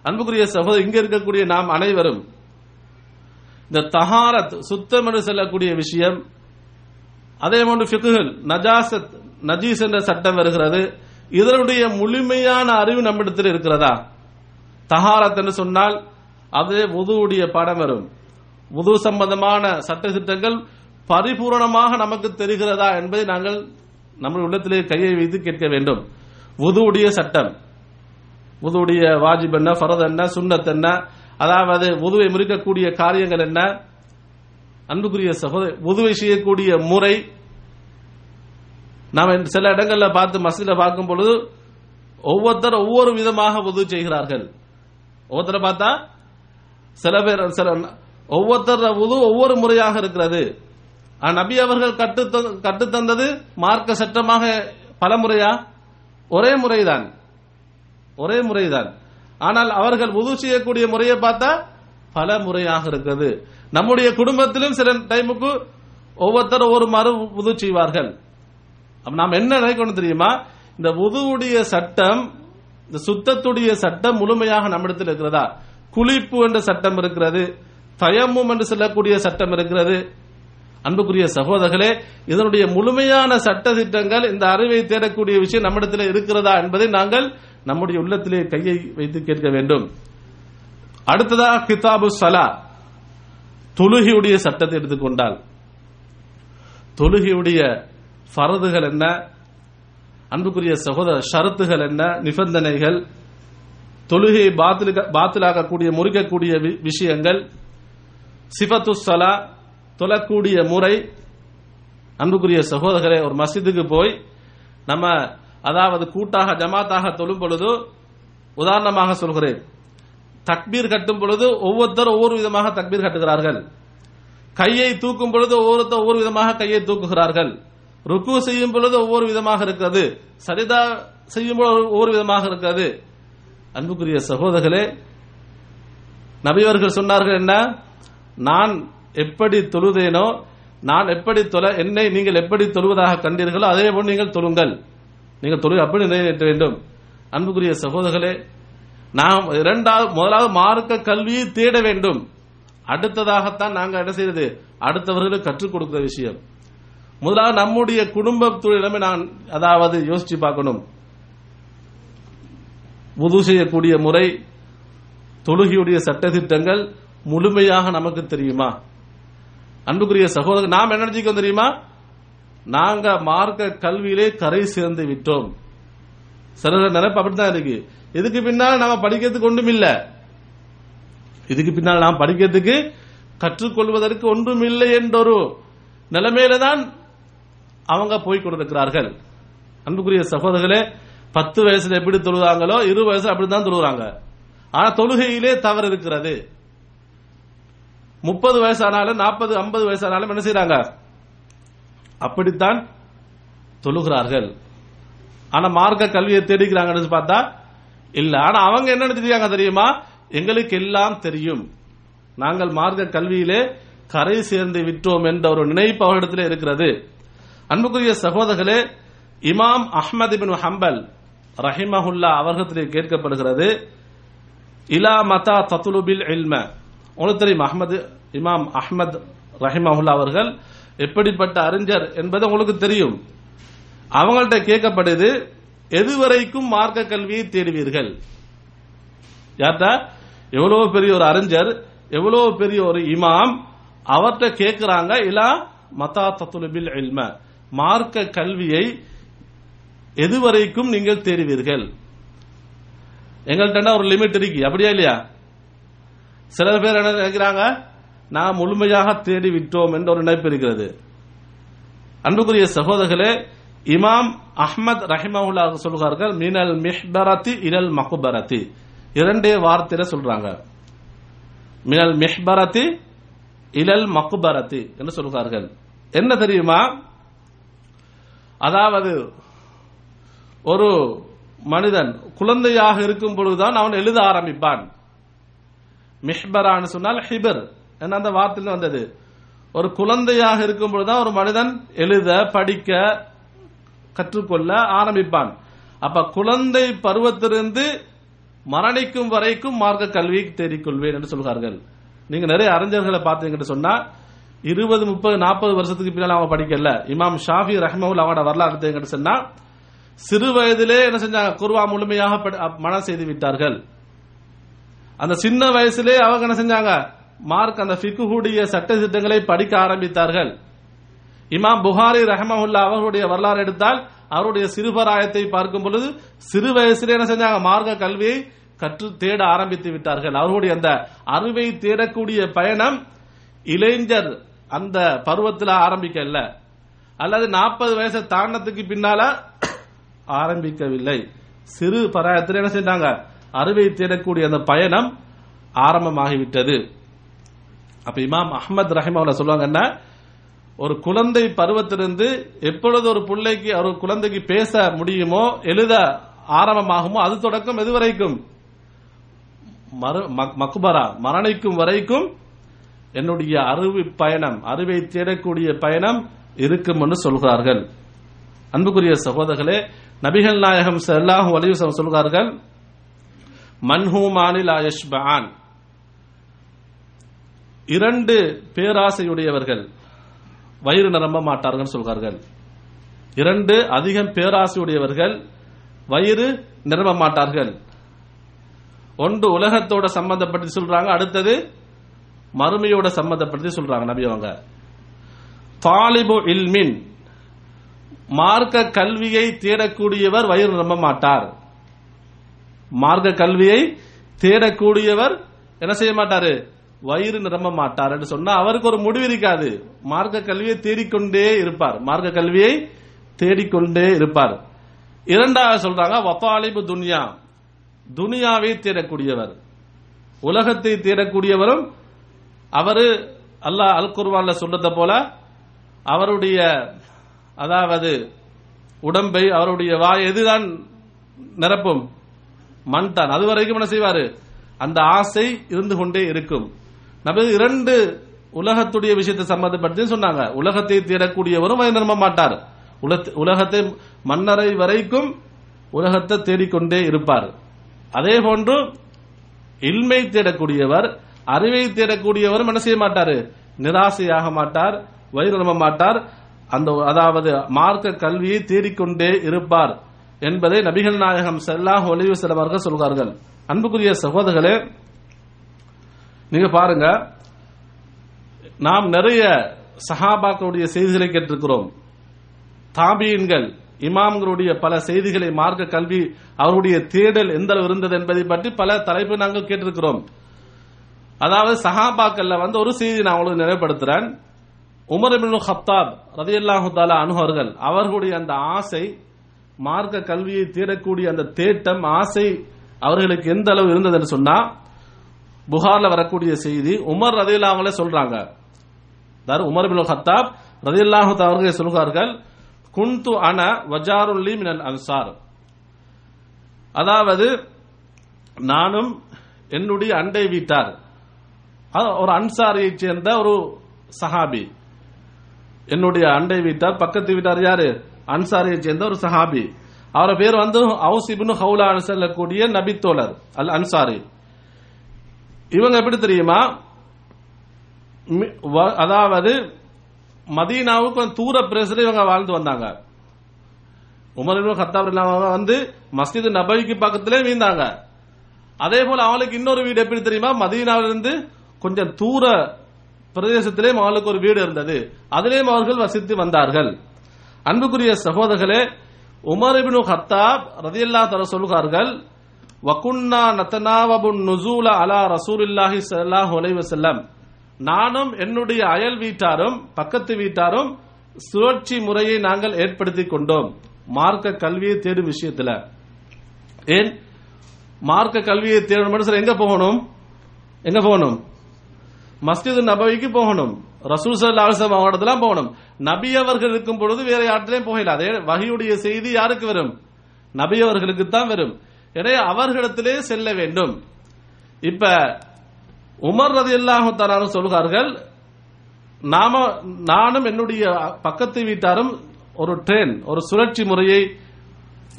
அன்புக்குரிய சகோதரர் இங்க இருக்கக்கூடிய நாம் அனைவரும் இந்த தஹாரத் சுத்தம் என்று சொல்லக்கூடிய விஷயம். அதே போன்று நஜாசத் நஜீஸ் என்ற சட்டம் வருகிறது. இதனுடைய முழுமையான அறிவு நம்மிடத்தில் இருக்கிறதா? தஹாரத் என்று சொன்னால் அது உதுவுடைய பாடம் வரும். உது சம்பந்தமான சட்ட திட்டங்கள் பரிபூரணமாக நமக்கு தெரிகிறதா என்பதை நாங்கள் நம்ம உள்ளத்திலே கையை வைத்து கேட்க வேண்டும். உதுவுடைய சட்டம். உதுவுடைய வாஜிப் என்ன ஃபரத் என்ன சுன்னத் என்ன அதாவது உதுவை முறிக்கக்கூடிய காரியங்கள் என்ன? அன்புக்குரிய சகோதர உதுவை செய்யக்கூடிய முறை. நாம் சில இடங்கள்ல பார்த்து மசித பார்க்கும் பொழுது ஒவ்வொருத்தர் ஒவ்வொரு விதமாக உதவி செய்கிறார்கள். ஒவ்வொருத்தரை பார்த்தா சில பேர் சில ஒவ்வொருத்தர் உது ஒவ்வொரு முறையாக இருக்கிறது. நபி அவர்கள் கட்டு கற்றுத்தந்தது மார்க்க சட்டமாக பல முறையா? ஒரே முறைதான். ஒரே முறைதான். ஆனால் அவர்கள் உது செய்யக்கூடிய முறையை பார்த்தா பல முறையாக இருக்கிறது நம்முடைய குடும்பத்திலும் சில டைமுக்கு ஒவ்வொருத்தர் ஒவ்வொரு மறு உது செய்வார்கள். நாம் என்ன நினைக்கணும் தெரியுமா? இந்த உதுவுடைய சட்டம் இந்த சுத்தத்துடைய சட்டம் முழுமையாக நம்மிடத்தில் இருக்கிறதா? குளிப்பு என்ற சட்டம் இருக்கிறது தயமும் என்று சொல்லக்கூடிய சட்டம் இருக்கிறது. அன்புக்குரிய சகோதரர்களே இதனுடைய முழுமையான சட்ட திட்டங்கள் இந்த அறிவை தேடக்கூடிய விஷயம் நம்மிடத்தில் இருக்கிறதா என்பதை நாங்கள் நம்முடைய உள்ளத்திலே கையை வைத்து கேட்க வேண்டும். அடுத்ததாக கிதாபு சலா. தொழுகையுடைய சட்டத்தை எடுத்துக்கொண்டால் தொழுகையுடைய ஃபரதுகள் என்ன? அன்புக்குரிய சகோதர ஷரத்துகள் என்ன? நிபந்தனைகள். தொழுகையை பாத்திலாகக்கூடிய பாத்திலாக்கக்கூடிய முறிக்கக்கூடிய வி- விஷயங்கள். சிபத்து சலா தொழக்கூடிய முறை. அன்புக்குரிய சகோதரர்களே ஒரு மசிதுக்கு போய் நம்ம அதாவது கூட்டாக ஜமாத்தாக தொழும் பொழுது உதாரணமாக சொல்கிறேன். தக்பீர் கட்டும் பொழுது ஒவ்வொருத்தர் ஒவ்வொரு விதமாக தக்பீர் கட்டுகிறார்கள். கையை தூக்கும் பொழுது ஒவ்வொருத்தர் ஒவ்வொரு விதமாக கையை தூக்குகிறார்கள். ருக்கு செய்யும் பொழுது ஒவ்வொரு விதமாக இருக்கிறது. சரிதா செய்யும் பொழுது ஒவ்வொரு விதமாக இருக்கிறது. அன்புக்குரிய சகோதரர்களே நபியவர்கள் சொன்னார்கள் என்ன? நான் எப்படி தொழுதேனோ நான் எப்படி தொழ என்னை நீங்கள் எப்படி தொழுவதாக கண்டீர்களோ அதே போல் நீங்கள் தொழுங்கள். நீங்கள் தொழில் அப்படி நிறைவேற்ற வேண்டும். அன்புக்குரிய சகோதரர்களே நாம் இரண்டாவது முதலாவது மார்க்க கல்வியை தேட வேண்டும். அடுத்ததாகத்தான் நாங்கள் என்ன செய்யறது? அடுத்தவர்களுக்கு கற்றுக் கொடுக்கிற விஷயம். முதலாவது நம்முடைய குடும்பத்துடமே நான் அதாவது யோசிச்சு பார்க்கணும். உது செய்யக்கூடிய முறை தொழுகையுடைய சட்டதிட்டங்கள் முழுமையாக நமக்கு தெரியுமா? அன்புக்குரிய சகோதரர் நாம் என்ன நினைச்சிக்கோ தெரியுமா? நாங்க மார்க்க கல்வியிலே கரை சேர்ந்து விட்டோம். சில நினைப்பு அப்படித்தான் இருக்கு. இதுக்கு பின்னால் நாம படிக்கிறதுக்கு ஒன்றும் இல்லை. இதுக்கு பின்னால் நாம் படிக்கிறதுக்கு கற்றுக்கொள்வதற்கு ஒன்றும் இல்லை என்றொரு நிலைமையில தான் அவங்க போய் கொண்டிருக்கிறார்கள். அன்புக்குரிய சகோதரர்களே பத்து வயசுல எப்படி தொழுதாங்களோ இரு வயசுல அப்படித்தான் தொழுகிறாங்க. ஆனா தொழுகையிலே தவறு இருக்கிறது. முப்பது வயசானாலும் நாற்பது ஐம்பது வயசானாலும் என்ன செய்யறாங்க அப்படித்தான் தொழுகிறார்கள் ஆனா மார்க்க கல்வியை தேடிக்கிறாங்கன்னு பார்த்தா இல்ல. ஆனா அவங்க என்ன நினைச்சிருக்காங்க தெரியுமா? எங்களுக்கு எல்லாம் தெரியும். நாங்கள் மார்க்க கல்வியிலே கரை சேர்ந்து விட்டோம் என்ற ஒரு நினைப்பு அவரிடத்திலே இருக்கிறது. அன்புக்குரிய சகோதரர்களே இமாம் அஹ்மது பின் ஹம்பல் ரஹிமஹுல்லா அவர்களிடத்தில் கேட்கப்படுகிறது. இலா மதா தத்துலுபில் இல்ம. உங்களுக்கு தெரியும் அஹ்மது இமாம் அஹ்மத் ரஹிமஹுல்லா அவர்கள் எப்படிப்பட்ட அறிஞர் என்பது உங்களுக்கு தெரியும். அவங்கள்ட்ட கேட்கப்படுது எதுவரைக்கும் மார்க்க கல்வியை தேடுவீர்கள்? யார்கிட்ட எவ்வளவு பெரிய ஒரு அறிஞர் எவ்வளவு பெரிய ஒரு இமாம் அவர்கிட்ட கேட்கிறாங்க இலா மதா தத்துலபில் இல்ம. மார்க்க கல்வியை எதுவரைக்கும் நீங்கள் தேடுவீர்கள். எங்கள்கிட்ட ஒரு லிமிட் இருக்கு? அப்படியா இல்லையா? சில பேர் என்ன நினைக்கிறாங்க? நாம் முழுமையாக தேடி விட்டோம் என்ற ஒரு நினைப்பு இருக்கிறது. அன்புக்குரிய சகோதரர்களே இமாம் அஹ்மத் ரஹிமவுல்லா சொல்கிறார்கள் மினல் மிஹ்பரத்தி இனல் மகுபரத்தி இரண்டே வார்த்தையில சொல்றாங்க. மினல் மிஹ்பரத்தி இலல் மக்குபரத்தி என்று சொல்கிறார்கள் என்ன தெரியுமா? அதாவது ஒரு மனிதன் குழந்தையாக இருக்கும் பொழுதுதான் அவன் எழுத ஆரம்பிப்பான். மிஹ்பரான்னு சொன்னால் ஹிபர். என்ன அந்த வார்த்தையில் வந்தது? ஒரு குழந்தையாக இருக்கும் பொழுதுதான் ஒரு மனிதன் எழுத படிக்க கற்றுக்கொள்ள ஆரம்பிப்பான். அப்ப குழந்தை பருவத்திலிருந்து மரணிக்கும் வரைக்கும் மார்க்க கல்வி தேடிக்கொள்வேன் என்று சொல்கிறார்கள். நீங்க நிறைய அறிஞர்களை பார்த்தீங்கன்னு சொன்னா இருபது முப்பது நாற்பது வருஷத்துக்கு பின்னால் அவன் படிக்கல. இமாம் ஷாஃபி ரஹ்மவுல் அவனோட வரலாறு எடுத்தீங்கன்னு சொன்னா சிறு வயதிலே என்ன செஞ்சாங்க? குருவா முழுமையாக மனம் செய்து விட்டார்கள். அந்த சின்ன வயசுலேயே அவங்க என்ன செஞ்சாங்க? மார்க் அந்த ஃபிக்குடைய சட்ட திட்டங்களை படிக்க ஆரம்பித்தார்கள். இமாம் புகாரி ரஹமஹுல்லா அவர்களுடைய வரலாறு எடுத்தால் அவருடைய சிறுபராயத்தை பார்க்கும் பொழுது சிறு வயசுல என்ன செஞ்சாங்க? மார்க்க கல்வியை கற்று தேட ஆரம்பித்து விட்டார்கள். அவர்களுடைய அந்த அறிவை தேடக்கூடிய பயணம் இளைஞர் அந்த பருவத்தில் ஆரம்பிக்கல. அல்லது நாற்பது வயசை தாண்டத்துக்கு பின்னால ஆரம்பிக்கவில்லை. சிறு பராயத்தில் என்ன செஞ்சாங்க? அறிவை தேடக்கூடிய அந்த பயணம் ஆரம்பமாகிவிட்டது. அப்ப இமாம் அஹ்மத் ரஹிம் சொல்லுவாங்க என்ன? ஒரு குழந்தை பருவத்திலிருந்து எப்பொழுது ஒரு பிள்ளைக்கு ஒரு குழந்தைக்கு பேச முடியுமோ எழுத ஆரம்பமாகுமோ அது தொடக்கம் எது வரைக்கும்? மக்குபரா மக்- மரணிக்கும் வரைக்கும் என்னுடைய அறிவு பயணம் அறிவை தேடக்கூடிய பயணம் இருக்கும் என்று சொல்கிறார்கள். அன்புக்குரிய சகோதரர்களே நபிகள் நாயகம் செல்லாகும் அலைஹி சொல்கிறார்கள் மன்ஹூமானில் ஆயஷ்பான் இரண்டு பேராசையுடையவர்கள் வயிறு நிரம்ப மாட்டார்கள் சொல்கிறார்கள் இரண்டு அதிகம் பேராசையுடையவர்கள் வயிறு நிரம்ப மாட்டார்கள். ஒன்று உலகத்தோட சம்பந்தப்படுத்தி சொல்றாங்க அடுத்தது மறுமையோட சம்பந்தப்படுத்தி சொல்றாங்க நபி அவங்க. தாலிபு இல்மின் மார்க்க கல்வியை தேடக்கூடியவர் வயிறு நிரம்ப மாட்டார். மார்க்க கல்வியை தேடக்கூடியவர் என்ன செய்ய மாட்டாரு? வயிறு நிரம்ப மாட்டார் என்று சொன்னா அவருக்கு ஒரு முடிவு இருக்காது. மார்க்க கல்வியை தேடிக்கொண்டே இருப்பார். மார்க்க கல்வியை தேடிக்கொண்டே இருப்பார். இரண்டாவது சொல்றாங்க வத்தாலிபு துனியா. துனியாவை தேடக்கூடியவர். உலகத்தை தேடக்கூடியவரும் அவரு அல்லாஹ் அல் குர்வான்ல சொல்றத போல அவருடைய அதாவது உடம்பை அவருடைய வாய் எதுதான் நிரப்பும்? மண் தான். அது வரைக்கும் என்ன செய்வாரு? அந்த ஆசை இருந்து கொண்டே இருக்கும். நபி இரண்டு உலகத்துடைய விஷயத்தை சம்பந்தப்படுத்தி சொன்னாங்க. உலகத்தை தேடக்கூடியவரும் அதை நம்ப மாட்டார். உலகத்தை மன்னரை வரைக்கும் உலகத்தை தேடிக்கொண்டே இருப்பார். அதே போன்று இல்மை தேடக்கூடியவர் அறிவை தேடக்கூடியவரும் என்ன செய்ய மாட்டார்? நிராசையாக மாட்டார் வயிறு நம்ப மாட்டார். அந்த அதாவது மார்க்க கல்வியை தேடிக்கொண்டே இருப்பார் என்பதை நபிகள் நாயகம் ஸல்லல்லாஹு ஒளிவு செலவார்கள். சொல்கிறார்கள் அன்புக்குரிய சகோதரர்களே நீங்க பாருங்க. நாம் நிறைய சஹாபாக்களுடைய செய்திகளை கேட்டிருக்கிறோம். தாபியன்கள் இமாம்களுடைய பல செய்திகளை மார்க்க கல்வி அவருடைய தேடல் எந்த அளவு இருந்தது என்பதை பற்றி பல தலைப்பு நாங்கள் கேட்டிருக்கிறோம். அதாவது சஹாபாக்கள்ல வந்து ஒரு செய்தி நான் உங்களுக்கு நினைவுபடுத்துறேன். உமர் இப்னு ஹத்தாப் ரதியல்லாஹு தாலா அனுகர்கள் அவர்களுடைய அந்த ஆசை மார்க்க கல்வியை தேடக்கூடிய அந்த தேட்டம் ஆசை அவர்களுக்கு எந்த அளவு இருந்ததுன்னு சொன்னா புகார்ல வரக்கூடிய செய்தி உமர் ரதியல்லாஹுலே சொல்றாங்க. அதாவது உமர் பின் ஹத்தாப் ரதியல்லாஹு தஆலா அவர்கள் சொல்கிறார்கள் குன்து அன வஜாருல்லி மினல் அன்சார். அதாவது நானும் என்னுடைய அண்டை வீட்டார் அது ஒரு அன்சாரியை சேர்ந்த ஒரு சஹாபி என்னுடைய அண்டை வீட்டார் பக்கத்து வீட்டார் யாரு? அன்சாரியை சேர்ந்த ஒரு சஹாபி. அவரை பேர் வந்து ஹவுஸ் இபின் ஹவுலா சொல்லக்கூடிய நபித்தோழர் அல் அன்சாரி இவங்க எப்படி தெரியுமா? மி- வ- அதாவது மதீனாவுக்கு கொஞ்சம் தூர பிரேசல இவங்க வாழ்ந்து வந்தாங்க. உமர் ஹத்தாப் வந்து மஸ்ஜித் நபவிக்கு பக்கத்திலே வீந்தாங்க அதே போல அவளுக்கு இன்னொரு வீடு எப்படி தெரியுமா? மதீனாவிலிருந்து கொஞ்சம் தூர பிரதேசத்திலே அவளுக்கு ஒரு வீடு இருந்தது. அதிலேயும் அவர்கள் வசித்து வந்தார்கள். அன்புக்குரிய சகோதரர்களே உமர் இபின் ஹத்தாப் ரதியல்லா தர சொல்கிறார்கள் வகுன்னா நத்தனாவபுன் நுசூல அலா ரசூலுல்லாஹி ஸல்லல்லாஹு அலைஹி செல்லம் நானும் என்னுடைய அயல் வீட்டாரும் பக்கத்து வீட்டாரும் சுழற்சி முறையை நாங்கள் ஏற்படுத்திக் கொண்டோம். மார்க்க கல்வியை தேடும் விஷயத்துல. ஏன்? மார்க்க கல்வியை தேடும் மனுஷர் எங்க போகணும்? எங்க போகணும்? மஸ்ஜித் நபவிக்கு போகணும். ரசூல் சல்லா அலுவலம் போகணும். நபி அவர்கள் இருக்கும் பொழுது வேற யார்கிட்டயும் போகல. அதே வகையுடைய செய்தி யாருக்கு வரும்? நபி அவர்களுக்கு தான் வரும். எனவே அவர்களிடத்திலே செல்ல வேண்டும். இப்ப உமர் ரதி அல்லாஹு சொல்கிறார்கள் நாம நானும் என்னுடைய பக்கத்து வீட்டாரும் ஒரு ட்ரெயின் ஒரு சுழற்சி முறையை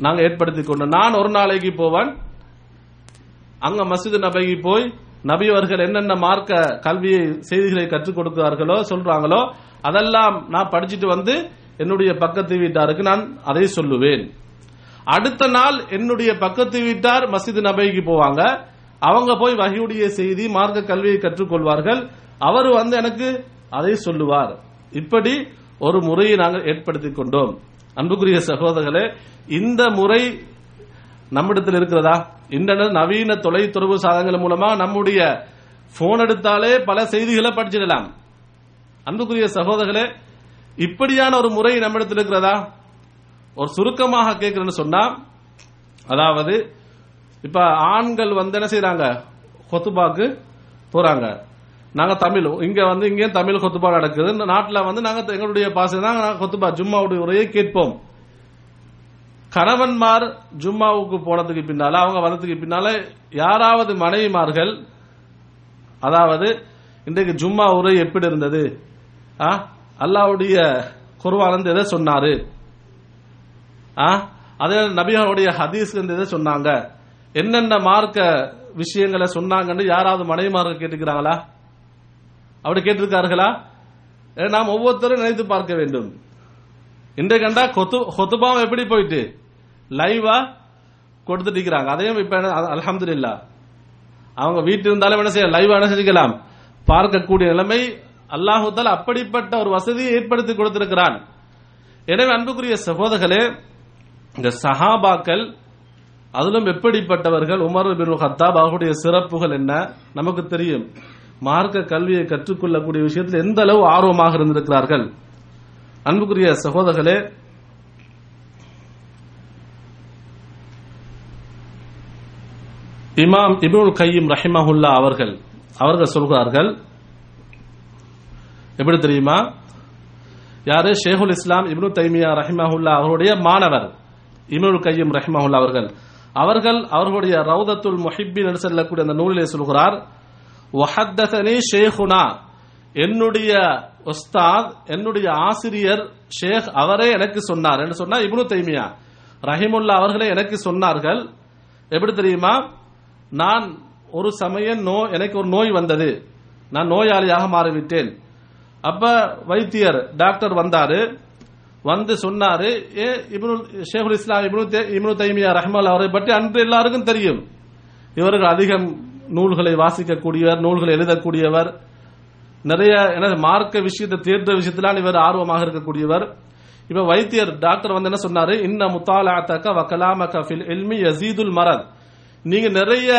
நாங்க ஏற்படுத்திக் கொண்டோம். நான் ஒரு நாளைக்கு போவேன் அங்க மஸ்ஜித் நபைக்கு போய் நபி அவர்கள் என்னென்ன மார்க்க கல்வியை செய்திகளை கற்றுக் கொடுக்கிறார்களோ சொல்றாங்களோ அதெல்லாம் நான் படிச்சுட்டு வந்து என்னுடைய பக்கத்து வீட்டாருக்கு நான் அதை சொல்லுவேன். அடுத்த நாள் என்னுடைய பக்கத்து வீட்டார் மசித் நபைக்கு போவாங்க. அவங்க போய் வகையுடைய செய்தி மார்க்க கல்வியை கற்றுக்கொள்வார்கள். அவர் வந்து எனக்கு அதை சொல்லுவார். இப்படி ஒரு முறையை நாங்கள் ஏற்படுத்திக் கொண்டோம். அன்புக்குரிய சகோதரர்களே இந்த முறை நம்மிடத்தில் இருக்கிறதா? இன்டர்நெட் நவீன தொலைத்தொடர்பு சாதனங்கள் மூலமா நம்முடைய போன் எடுத்தாலே பல செய்திகளை படிச்சிடலாம். அன்புக்குரிய சகோதரர்களே இப்படியான ஒரு முறை நம்மிடத்தில் இருக்கிறதா? ஒரு சுருக்கமாக கேட்கிறேன்னு சொன்னா அதாவது இப்ப ஆண்கள் வந்து என்ன செய்யறாங்க கொத்துபாக்கு போறாங்க. நாங்க தமிழ் இங்க வந்து இங்கே தமிழ் கொத்துபா நடக்குது. இந்த நாட்டில் வந்து நாங்க எங்களுடைய பாசை தான் கொத்துபா ஜும்மாவுடைய உரையை கேட்போம். கணவன்மார் ஜும்மாவுக்கு போனதுக்கு பின்னால அவங்க வந்ததுக்கு பின்னால யாராவது மனைவிமார்கள் அதாவது இன்றைக்கு ஜும்மா உரை எப்படி இருந்தது? ஆ? அல்லாவுடைய குருவானந்த் எதை சொன்னாரு? அதே நபிகளுடைய ஹதீஸ் இதை சொன்னாங்க? என்னென்ன மார்க்க விஷயங்களை சொன்னாங்கன்னு யாராவது மனைவிமார்கள் கேட்டுக்கிறாங்களா? அப்படி கேட்டிருக்கார்களா? நாம் ஒவ்வொருத்தரும் நினைத்து பார்க்க வேண்டும். இன்றைக்கு கண்டா கொத்து கொத்துபாவம் எப்படி போயிட்டு? லைவா கொடுத்துட்டு இருக்கிறாங்க. அதையும் இப்ப அலமதுல்லா அவங்க வீட்டு இருந்தாலும் என்ன செய்ய லைவா என்ன செஞ்சுக்கலாம்? பார்க்கக்கூடிய நிலைமை அல்லாஹுத்தால் அப்படிப்பட்ட ஒரு வசதியை ஏற்படுத்தி கொடுத்திருக்கிறான். எனவே அன்புக்குரிய சகோதரர்களே இந்த சஹாபாக்கள் அதிலும் எப்படிப்பட்டவர்கள்? உமர் பின் ஹத்தாப் அவர்களுடைய சிறப்புகள் என்ன? நமக்கு தெரியும். மார்க்க கல்வியை கற்றுக்கொள்ளக்கூடிய விஷயத்தில் எந்த அளவு ஆர்வமாக இருந்திருக்கிறார்கள்? அன்புக்குரிய சகோதரர்களே இமாம் இபுல் கையீம் ரஹிமஹுல்லா அவர்கள் அவர்கள் சொல்கிறார்கள் எப்படி தெரியுமா? யாரு? ஷேகுல் இஸ்லாம் இப்னு தைமியா ரஹிமஹுல்லா அவருடைய மாணவர். இப்னுல் கையம் ரஹிமஹுல்லா அவர்கள். அவர்கள் அவர்களுடைய ரவுதத்துல் முஹிப்பின் என்று செல்லக்கூடிய அந்த நூலிலே சொல்கிறார் வஹத்தனி ஷேகுனா என்னுடைய உஸ்தாத் என்னுடைய ஆசிரியர் ஷேக் அவரே எனக்கு சொன்னார். என்று சொன்னா இப்னு தைமியா ரஹிமுல்லா அவர்களே எனக்கு சொன்னார்கள். எப்படி தெரியுமா? நான் ஒரு சமயம் நோ எனக்கு ஒரு நோய் வந்தது. நான் நோயாளியாக மாறிவிட்டேன். அப்ப வைத்தியர் டாக்டர் வந்தாரு. வந்து சொன்னாரு ஏ இப்னு ஷேகுல் இஸ்லாம் இப்னு இப்னு தைமியா ரஹ்மல் அவரை பற்றி அன்று எல்லாருக்கும் தெரியும். இவர்கள் அதிகம் நூல்களை வாசிக்கக்கூடியவர் நூல்களை எழுதக்கூடியவர். நிறைய என்ன மார்க்க விஷயத்தை தேர்ந்த விஷயத்திலாம் இவர் ஆர்வமாக இருக்கக்கூடியவர். இப்ப வைத்தியர் டாக்டர் வந்து என்ன சொன்னாரு? இன்ன முத்தாலாத்தக்க வக்கலாமக்க ஃபில் இல்மி யசீதுல் மரத். நீங்க நிறைய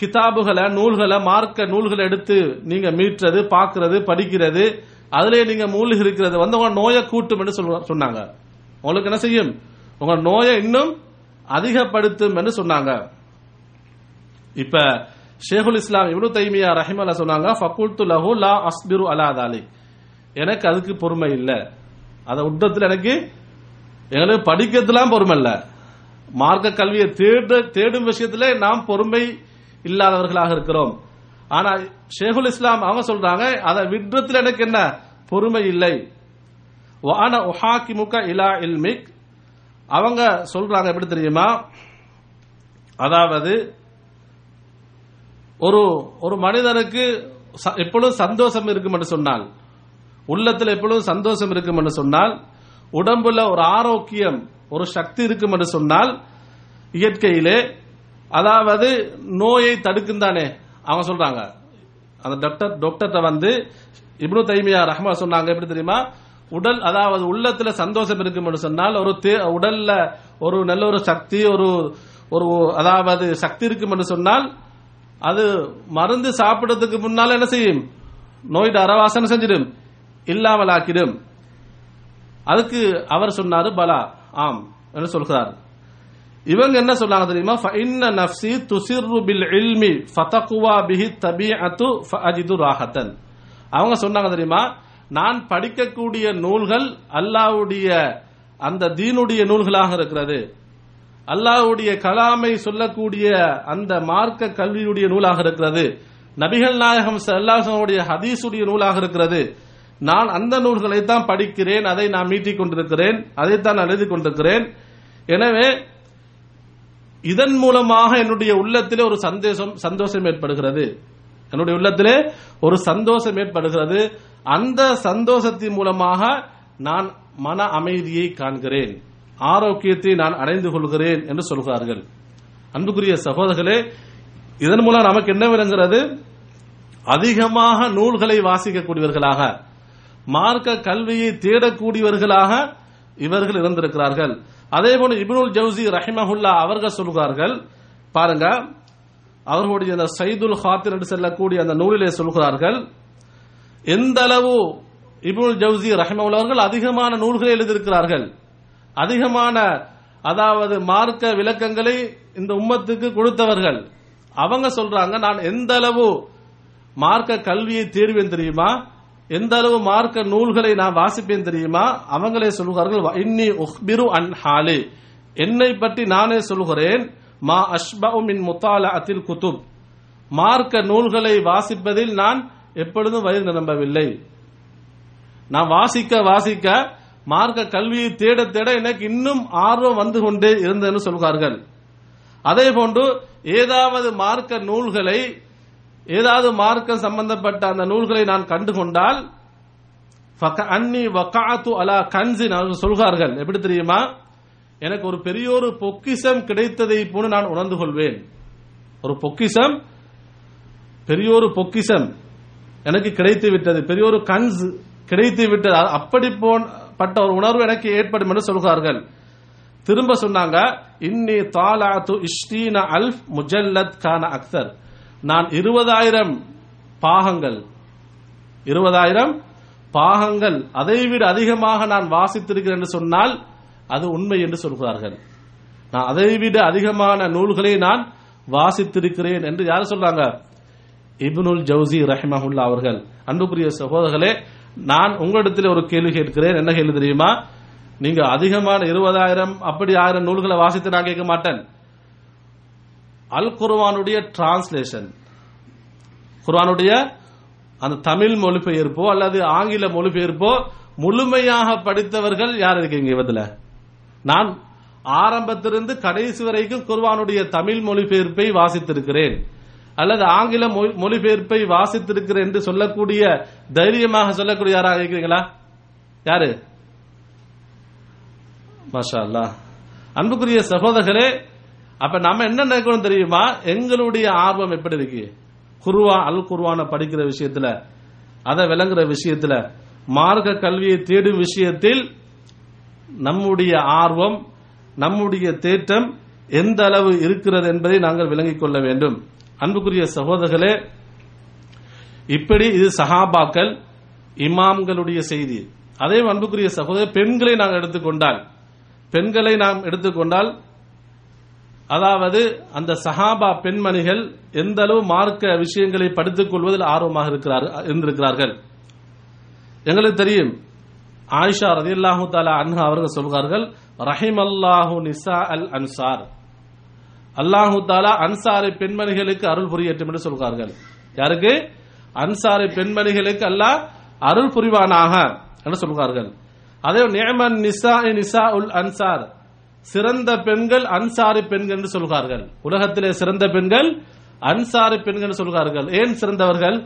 கிதாபுகளை நூல்களை மார்க்க நூல்களை எடுத்து நீங்க மீட்றது பார்க்கறது படிக்கிறது அதுலயே நீங்க மூழ்கி இருக்கிறது. வந்து உங்க நோயை கூட்டும் என்று சொன்னாங்க. உங்களுக்கு என்ன செய்யும்? உங்க நோயை இன்னும் அதிகப்படுத்தும் என்று சொன்னாங்க. இப்ப ஷேகுல் இஸ்லாம் இப்னு தைமியா ரஹிமல்லா சொன்னாங்க ஃபகுல்து லஹு லா அஸ்பிரு அலா தாலி எனக்கு அதுக்கு பொறுமை இல்லை. அதை உட்டத்தில் எனக்கு எங்களுக்கு படிக்கிறதுலாம் பொறுமை இல்லை. மார்க்க கல்வியை தேடு தேடும் விஷயத்துல நாம் பொறுமை இல்லாதவர்களாக இருக்கிறோம். ஆனா ஷேகுல் இஸ்லாம் அவங்க சொல்றாங்க அதை விடுறதுல எனக்கு என்ன? பொறுமை இல்லை. வான உஹாக்கிமுக இலா இல்மிக். அவங்க சொல்றாங்க எப்படி தெரியுமா? அதாவது ஒரு ஒரு மனிதனுக்கு ச- எப்பொழுதும் சந்தோஷம் இருக்கும் என்று சொன்னால் உள்ளத்தில் எப்பொழுதும் சந்தோஷம் இருக்கும் என்று சொன்னால் உடம்புல ஒரு ஆரோக்கியம் ஒரு சக்தி இருக்கும் என்று சொன்னால் இயற்கையிலே அதாவது நோயை தடுக்கும் தானே அவங்க சொல்றாங்க. அந்த டாக்டர் டாக்டர்கிட்ட வந்து இப்னு தைமியா ரஹ்மா சொன்னாங்க எப்படி தெரியுமா? உடல் அதாவது உள்ளத்துல சந்தோஷம் இருக்கும் சொன்னால் ஒரு தே- உடல்ல ஒரு நல்ல ஒரு சக்தி ஒரு ஒரு அதாவது சக்தி இருக்கும் என்று சொன்னால் அது மருந்து சாப்பிடுறதுக்கு முன்னால என்ன செய்யும்? நோய் அரவாசனை செஞ்சிடும். இல்லாமல் ஆக்கிடும் அதுக்கு அவர் சொன்னாரு பலா. ஆம் என்று சொல்கிறார். இவங்க என்ன சொன்னாங்க தெரியுமா? இன்ன நஃப்ஸி துசிர்ரு பில் இல்மி ஃபதகுவா பிஹி தபீஅத்து ஃபஅஜிது ராஹத்தன். அவங்க சொன்னாங்க தெரியுமா? நான் படிக்கக்கூடிய நூல்கள் அல்லாஹ்வுடைய அந்த தீனுடைய நூல்களாக இருக்கிறது. அல்லாஹ்வுடைய கலாமை சொல்லக்கூடிய அந்த மார்க்க கல்வியுடைய நூலாக இருக்கிறது. நபிகள் நாயகம் சல்லாஹனுடைய ஹதீஸுடைய நூலாக இருக்கிறது. நான் அந்த நூல்களை தான் படிக்கிறேன். அதை நான் மீட்டிக் கொண்டிருக்கிறேன். அதைத்தான் நான் எழுதி கொண்டிருக்கிறேன். எனவே இதன் மூலமாக என்னுடைய உள்ளத்திலே ஒரு சந்தேசம் சந்தோஷம் ஏற்படுகிறது. என்னுடைய உள்ளத்திலே ஒரு சந்தோஷம் ஏற்படுகிறது. அந்த சந்தோஷத்தின் மூலமாக நான் மன அமைதியை காண்கிறேன். ஆரோக்கியத்தை நான் அடைந்து கொள்கிறேன் என்று சொல்கிறார்கள். அன்புக்குரிய சகோதரர்களே இதன் மூலம் நமக்கு என்ன விளங்குகிறது? அதிகமாக நூல்களை வாசிக்கக்கூடியவர்களாக மார்க்க கல்வியை தேடக்கூடியவர்களாக இவர்கள் இருந்திருக்கிறார்கள். அதே போல இப்னுல் ஜவுசி ரஹிமஹுல்லா அவர்கள் சொல்கிறார்கள் பாருங்க அவர்களுடைய அந்த சைதுல் ஹாத்திர் என்று செல்லக்கூடிய அந்த நூலிலே சொல்கிறார்கள் எந்த அளவு இப்னுல் ஜவுசி ரஹிமஹுல்லா அவர்கள் அதிகமான நூல்களை எழுதியிருக்கிறார்கள். அதிகமான அதாவது மார்க்க விளக்கங்களை இந்த உம்மத்துக்கு கொடுத்தவர்கள். அவங்க சொல்றாங்க நான் எந்த அளவு மார்க்க கல்வியை தேர்வேன் தெரியுமா? எந்த அளவு மார்க்க நூல்களை நான் வாசிப்பேன் தெரியுமா? அவங்களே சொல்லுகிறார்கள் "வ இன்னி உஹ்பிரு அன் ஹாலே. என்னை பற்றி நானே சொல்கிறேன் மா அஷ்பஉ மின் முத்தாலஅத்தில் குத்துப். மார்க்க நூல்களை வாசிப்பதில் நான் எப்பொழுதும் வயிறு நிரம்பவில்லை. நான் வாசிக்க வாசிக்க மார்க்க கல்வியை தேட தேட எனக்கு இன்னும் ஆர்வம் வந்து கொண்டே இருந்ததுன்னு சொல்கிறார்கள் அதே போன்று ஏதாவது மார்க்க நூல்களை ஏதாவது மார்க்கம் சம்பந்தப்பட்ட அந்த நூல்களை நான் கண்டு கொண்டால் அன்னி வக்காத்து அலா கன்சின் அவர்கள் சொல்கிறார்கள். எப்படி தெரியுமா? எனக்கு ஒரு பெரிய ஒரு பொக்கிஷம் கிடைத்ததை போல நான் உணர்ந்து கொள்வேன். ஒரு பொக்கிஷம் பெரிய ஒரு பொக்கிஷம் எனக்கு கிடைத்து விட்டது. பெரிய ஒரு கன்ஸ் கிடைத்து விட்டது. அப்படி போன்ற ஒரு உணர்வு எனக்கு ஏற்படும் என்று சொல்கிறார்கள். திரும்ப சொன்னாங்க இன்னி தாலாத்து இஷ்டீன அல்ஃப் முஜல்லத் கான அக்தர். நான் இருபதாயிரம் பாகங்கள். இருபதாயிரம் பாகங்கள். அதைவிட அதிகமாக நான் வாசித்திருக்கிறேன் என்று சொன்னால் அது உண்மை என்று சொல்கிறார்கள். நான் அதைவிட அதிகமான நூல்களை நான் வாசித்திருக்கிறேன் என்று யார் சொல்றாங்க? இப்னுல் ஜவுசி ரஹிமஹுல்லா அவர்கள். அன்புக்குரிய சகோதரர்களே நான் உங்களிடத்தில் ஒரு கேள்வி கேட்கிறேன். என்ன கேள்வி தெரியுமா? நீங்க அதிகமான இருபதாயிரம் அப்படி ஆயிரம் நூல்களை வாசித்து நான் கேட்க மாட்டேன். அல் குர்வானுடைய டிரான்ஸ்லேஷன் குர்வானுடைய அந்த தமிழ் மொழிபெயர்ப்போ அல்லது ஆங்கில மொழிபெயர்ப்போ முழுமையாக படித்தவர்கள் யார் இருக்கீங்க இவத்துல? நான் ஆரம்பத்திலிருந்து கடைசி வரைக்கும் குர்வானுடைய தமிழ் மொழிபெயர்ப்பை வாசித்திருக்கிறேன். அல்லது ஆங்கில மொழி- மொழிபெயர்ப்பை வாசித்திருக்கிறேன் என்று சொல்லக்கூடிய தைரியமாக சொல்லக்கூடிய யாராக இருக்கிறீங்களா? யாரு? மாஷா அல்லா அன்புக்குரிய சகோதரர்களே அப்ப நம்ம என்ன நினைக்கணும் தெரியுமா? எங்களுடைய ஆர்வம் எப்படி இருக்கு? குருவா அல் குருவான படிக்கிற விஷயத்துல அதை விளங்குற விஷயத்துல மார்க்க கல்வியை தேடும் விஷயத்தில் நம்முடைய ஆர்வம் நம்முடைய தேற்றம் எந்த அளவு இருக்கிறது என்பதை நாங்கள் விளங்கிக் கொள்ள வேண்டும். அன்புக்குரிய சகோதரர்களே இப்படி இது சஹாபாக்கள் இமாம்களுடைய செய்தி. அதே அன்புக்குரிய சகோதரர் பெண்களை நாங்கள் எடுத்துக்கொண்டால் பெண்களை நாம் எடுத்துக்கொண்டால் அதாவது அந்த சஹாபா பெண்மணிகள் எந்த அளவு மார்க்க விஷயங்களை படித்துக் கொள்வதில் ஆர்வமாக இருந்திருக்கிறார்கள். எங்களுக்கு தெரியும் ஆயிஷா ரதி அல்லாஹு தாலா அன்ஹா அவர்கள் சொல்கிறார்கள் ரஹிம் அல்லாஹு நிசா அல் அன்சார். அல்லாஹு தாலா அன்சாரை பெண்மணிகளுக்கு அருள் புரியட்டும் என்று சொல்கிறார்கள். யாருக்கு? அன்சாரை பெண்மணிகளுக்கு அல்லாஹ் அருள் புரிவானாக என்று சொல்கிறார்கள். அதே நேமன் நிசா நிசா உல் அன்சார். சிறந்த பெண்கள் அன்சாரி பெண்கள் என்று சொல்கிறார்கள் உலகத்திலே சிறந்த பெண்கள் அன்சாரி பெண்கள் சொல்கிறார்கள் ஏன் சிறந்தவர்கள்?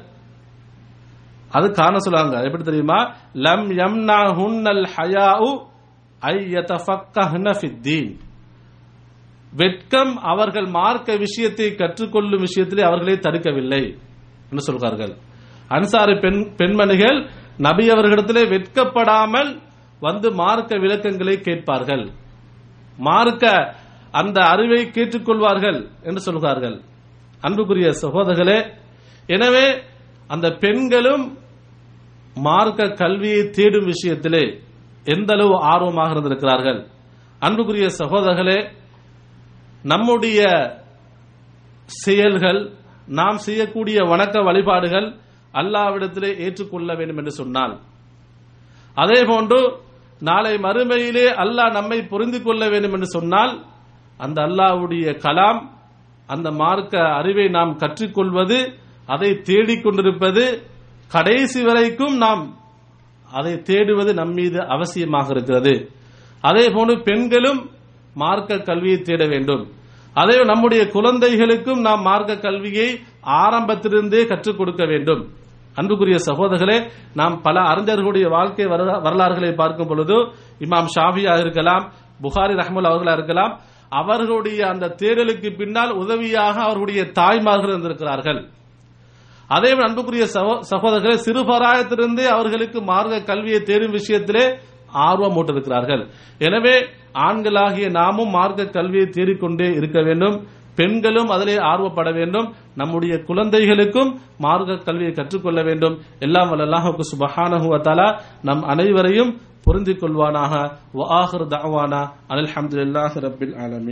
அது காண சொல்லுவாங்க. எப்படி தெரியுமா? லம் யம்னா ஹுன்னல் ஹயாஉ ஐ வெட்கம் அவர்கள் மார்க்க விஷயத்தை கற்றுக்கொள்ளும் விஷயத்திலே அவர்களே தடுக்கவில்லை என்று சொல்கிறார்கள் அன்சாரி பெண் பெண்மணிகள் நபி அவர்களிடத்திலே வெட்கப்படாமல் வந்து மார்க்க விளக்கங்களை கேட்பார்கள். மார்க்க அந்த அறிவை கேட்டுக்கொள்வார்கள் என்று சொல்கிறார்கள். அன்புக்குரிய சகோதரர்களே எனவே அந்த பெண்களும் மார்க்க கல்வியை தேடும் விஷயத்திலே எந்த அளவு ஆர்வமாக இருந்திருக்கிறார்கள் அன்புக்குரிய சகோதரர்களே நம்முடைய செயல்கள் நாம் செய்யக்கூடிய வணக்க வழிபாடுகள் அல்லாவிடத்திலே ஏற்றுக்கொள்ள வேண்டும் என்று சொன்னால் அதே போன்று நாளை மறுமையிலே அல்லாஹ் நம்மை புரிந்து கொள்ள வேண்டும் என்று சொன்னால் அந்த அல்லாஹ்வுடைய கலாம் அந்த மார்க்க அறிவை நாம் கற்றுக்கொள்வது அதை தேடிக்கொண்டிருப்பது கடைசி வரைக்கும் நாம் அதை தேடுவது நம் மீது அவசியமாக இருக்கிறது. அதே போன்று பெண்களும் மார்க்க கல்வியை தேட வேண்டும். அதே நம்முடைய குழந்தைகளுக்கும் நாம் மார்க்க கல்வியை ஆரம்பத்திலிருந்தே கற்றுக் கொடுக்க வேண்டும். அன்புக்குரிய சகோதரர்களே நாம் பல அறிஞர்களுடைய வாழ்க்கை வரலா- வரலாறுகளை பார்க்கும் பொழுது இமாம் ஷாஃபியா இருக்கலாம் புகாரி ரஹமுல் அவர்களா இருக்கலாம் அவர்களுடைய அந்த தேடலுக்கு பின்னால் உதவியாக அவர்களுடைய தாய்மார்கள் இருந்திருக்கிறார்கள். அதே அன்புக்குரிய சகோ- சகோதரர்களே சிறுபராயத்திலிருந்தே அவர்களுக்கு மார்க்க கல்வியை தேடும் விஷயத்திலே ஆர்வம் ஊட்டிருக்கிறார்கள் எனவே ஆண்களாகிய நாமும் மார்க்க கல்வியை தேடிக்கொண்டே இருக்க வேண்டும். பெண்களும் அதிலே ஆர்வப்பட வேண்டும். நம்முடைய குழந்தைகளுக்கும் மார்க்க கல்வியை கற்றுக்கொள்ள வேண்டும். எல்லாம் வல்லாஹுக்கு சுபஹானஹுவத்தாலா நம் அனைவரையும் பொருந்திக் கொள்வானாக. வ ஆஹிரு தஅவானா. அல்ஹம்துலில்லாஹி ரப்பில் ஆலமீன்.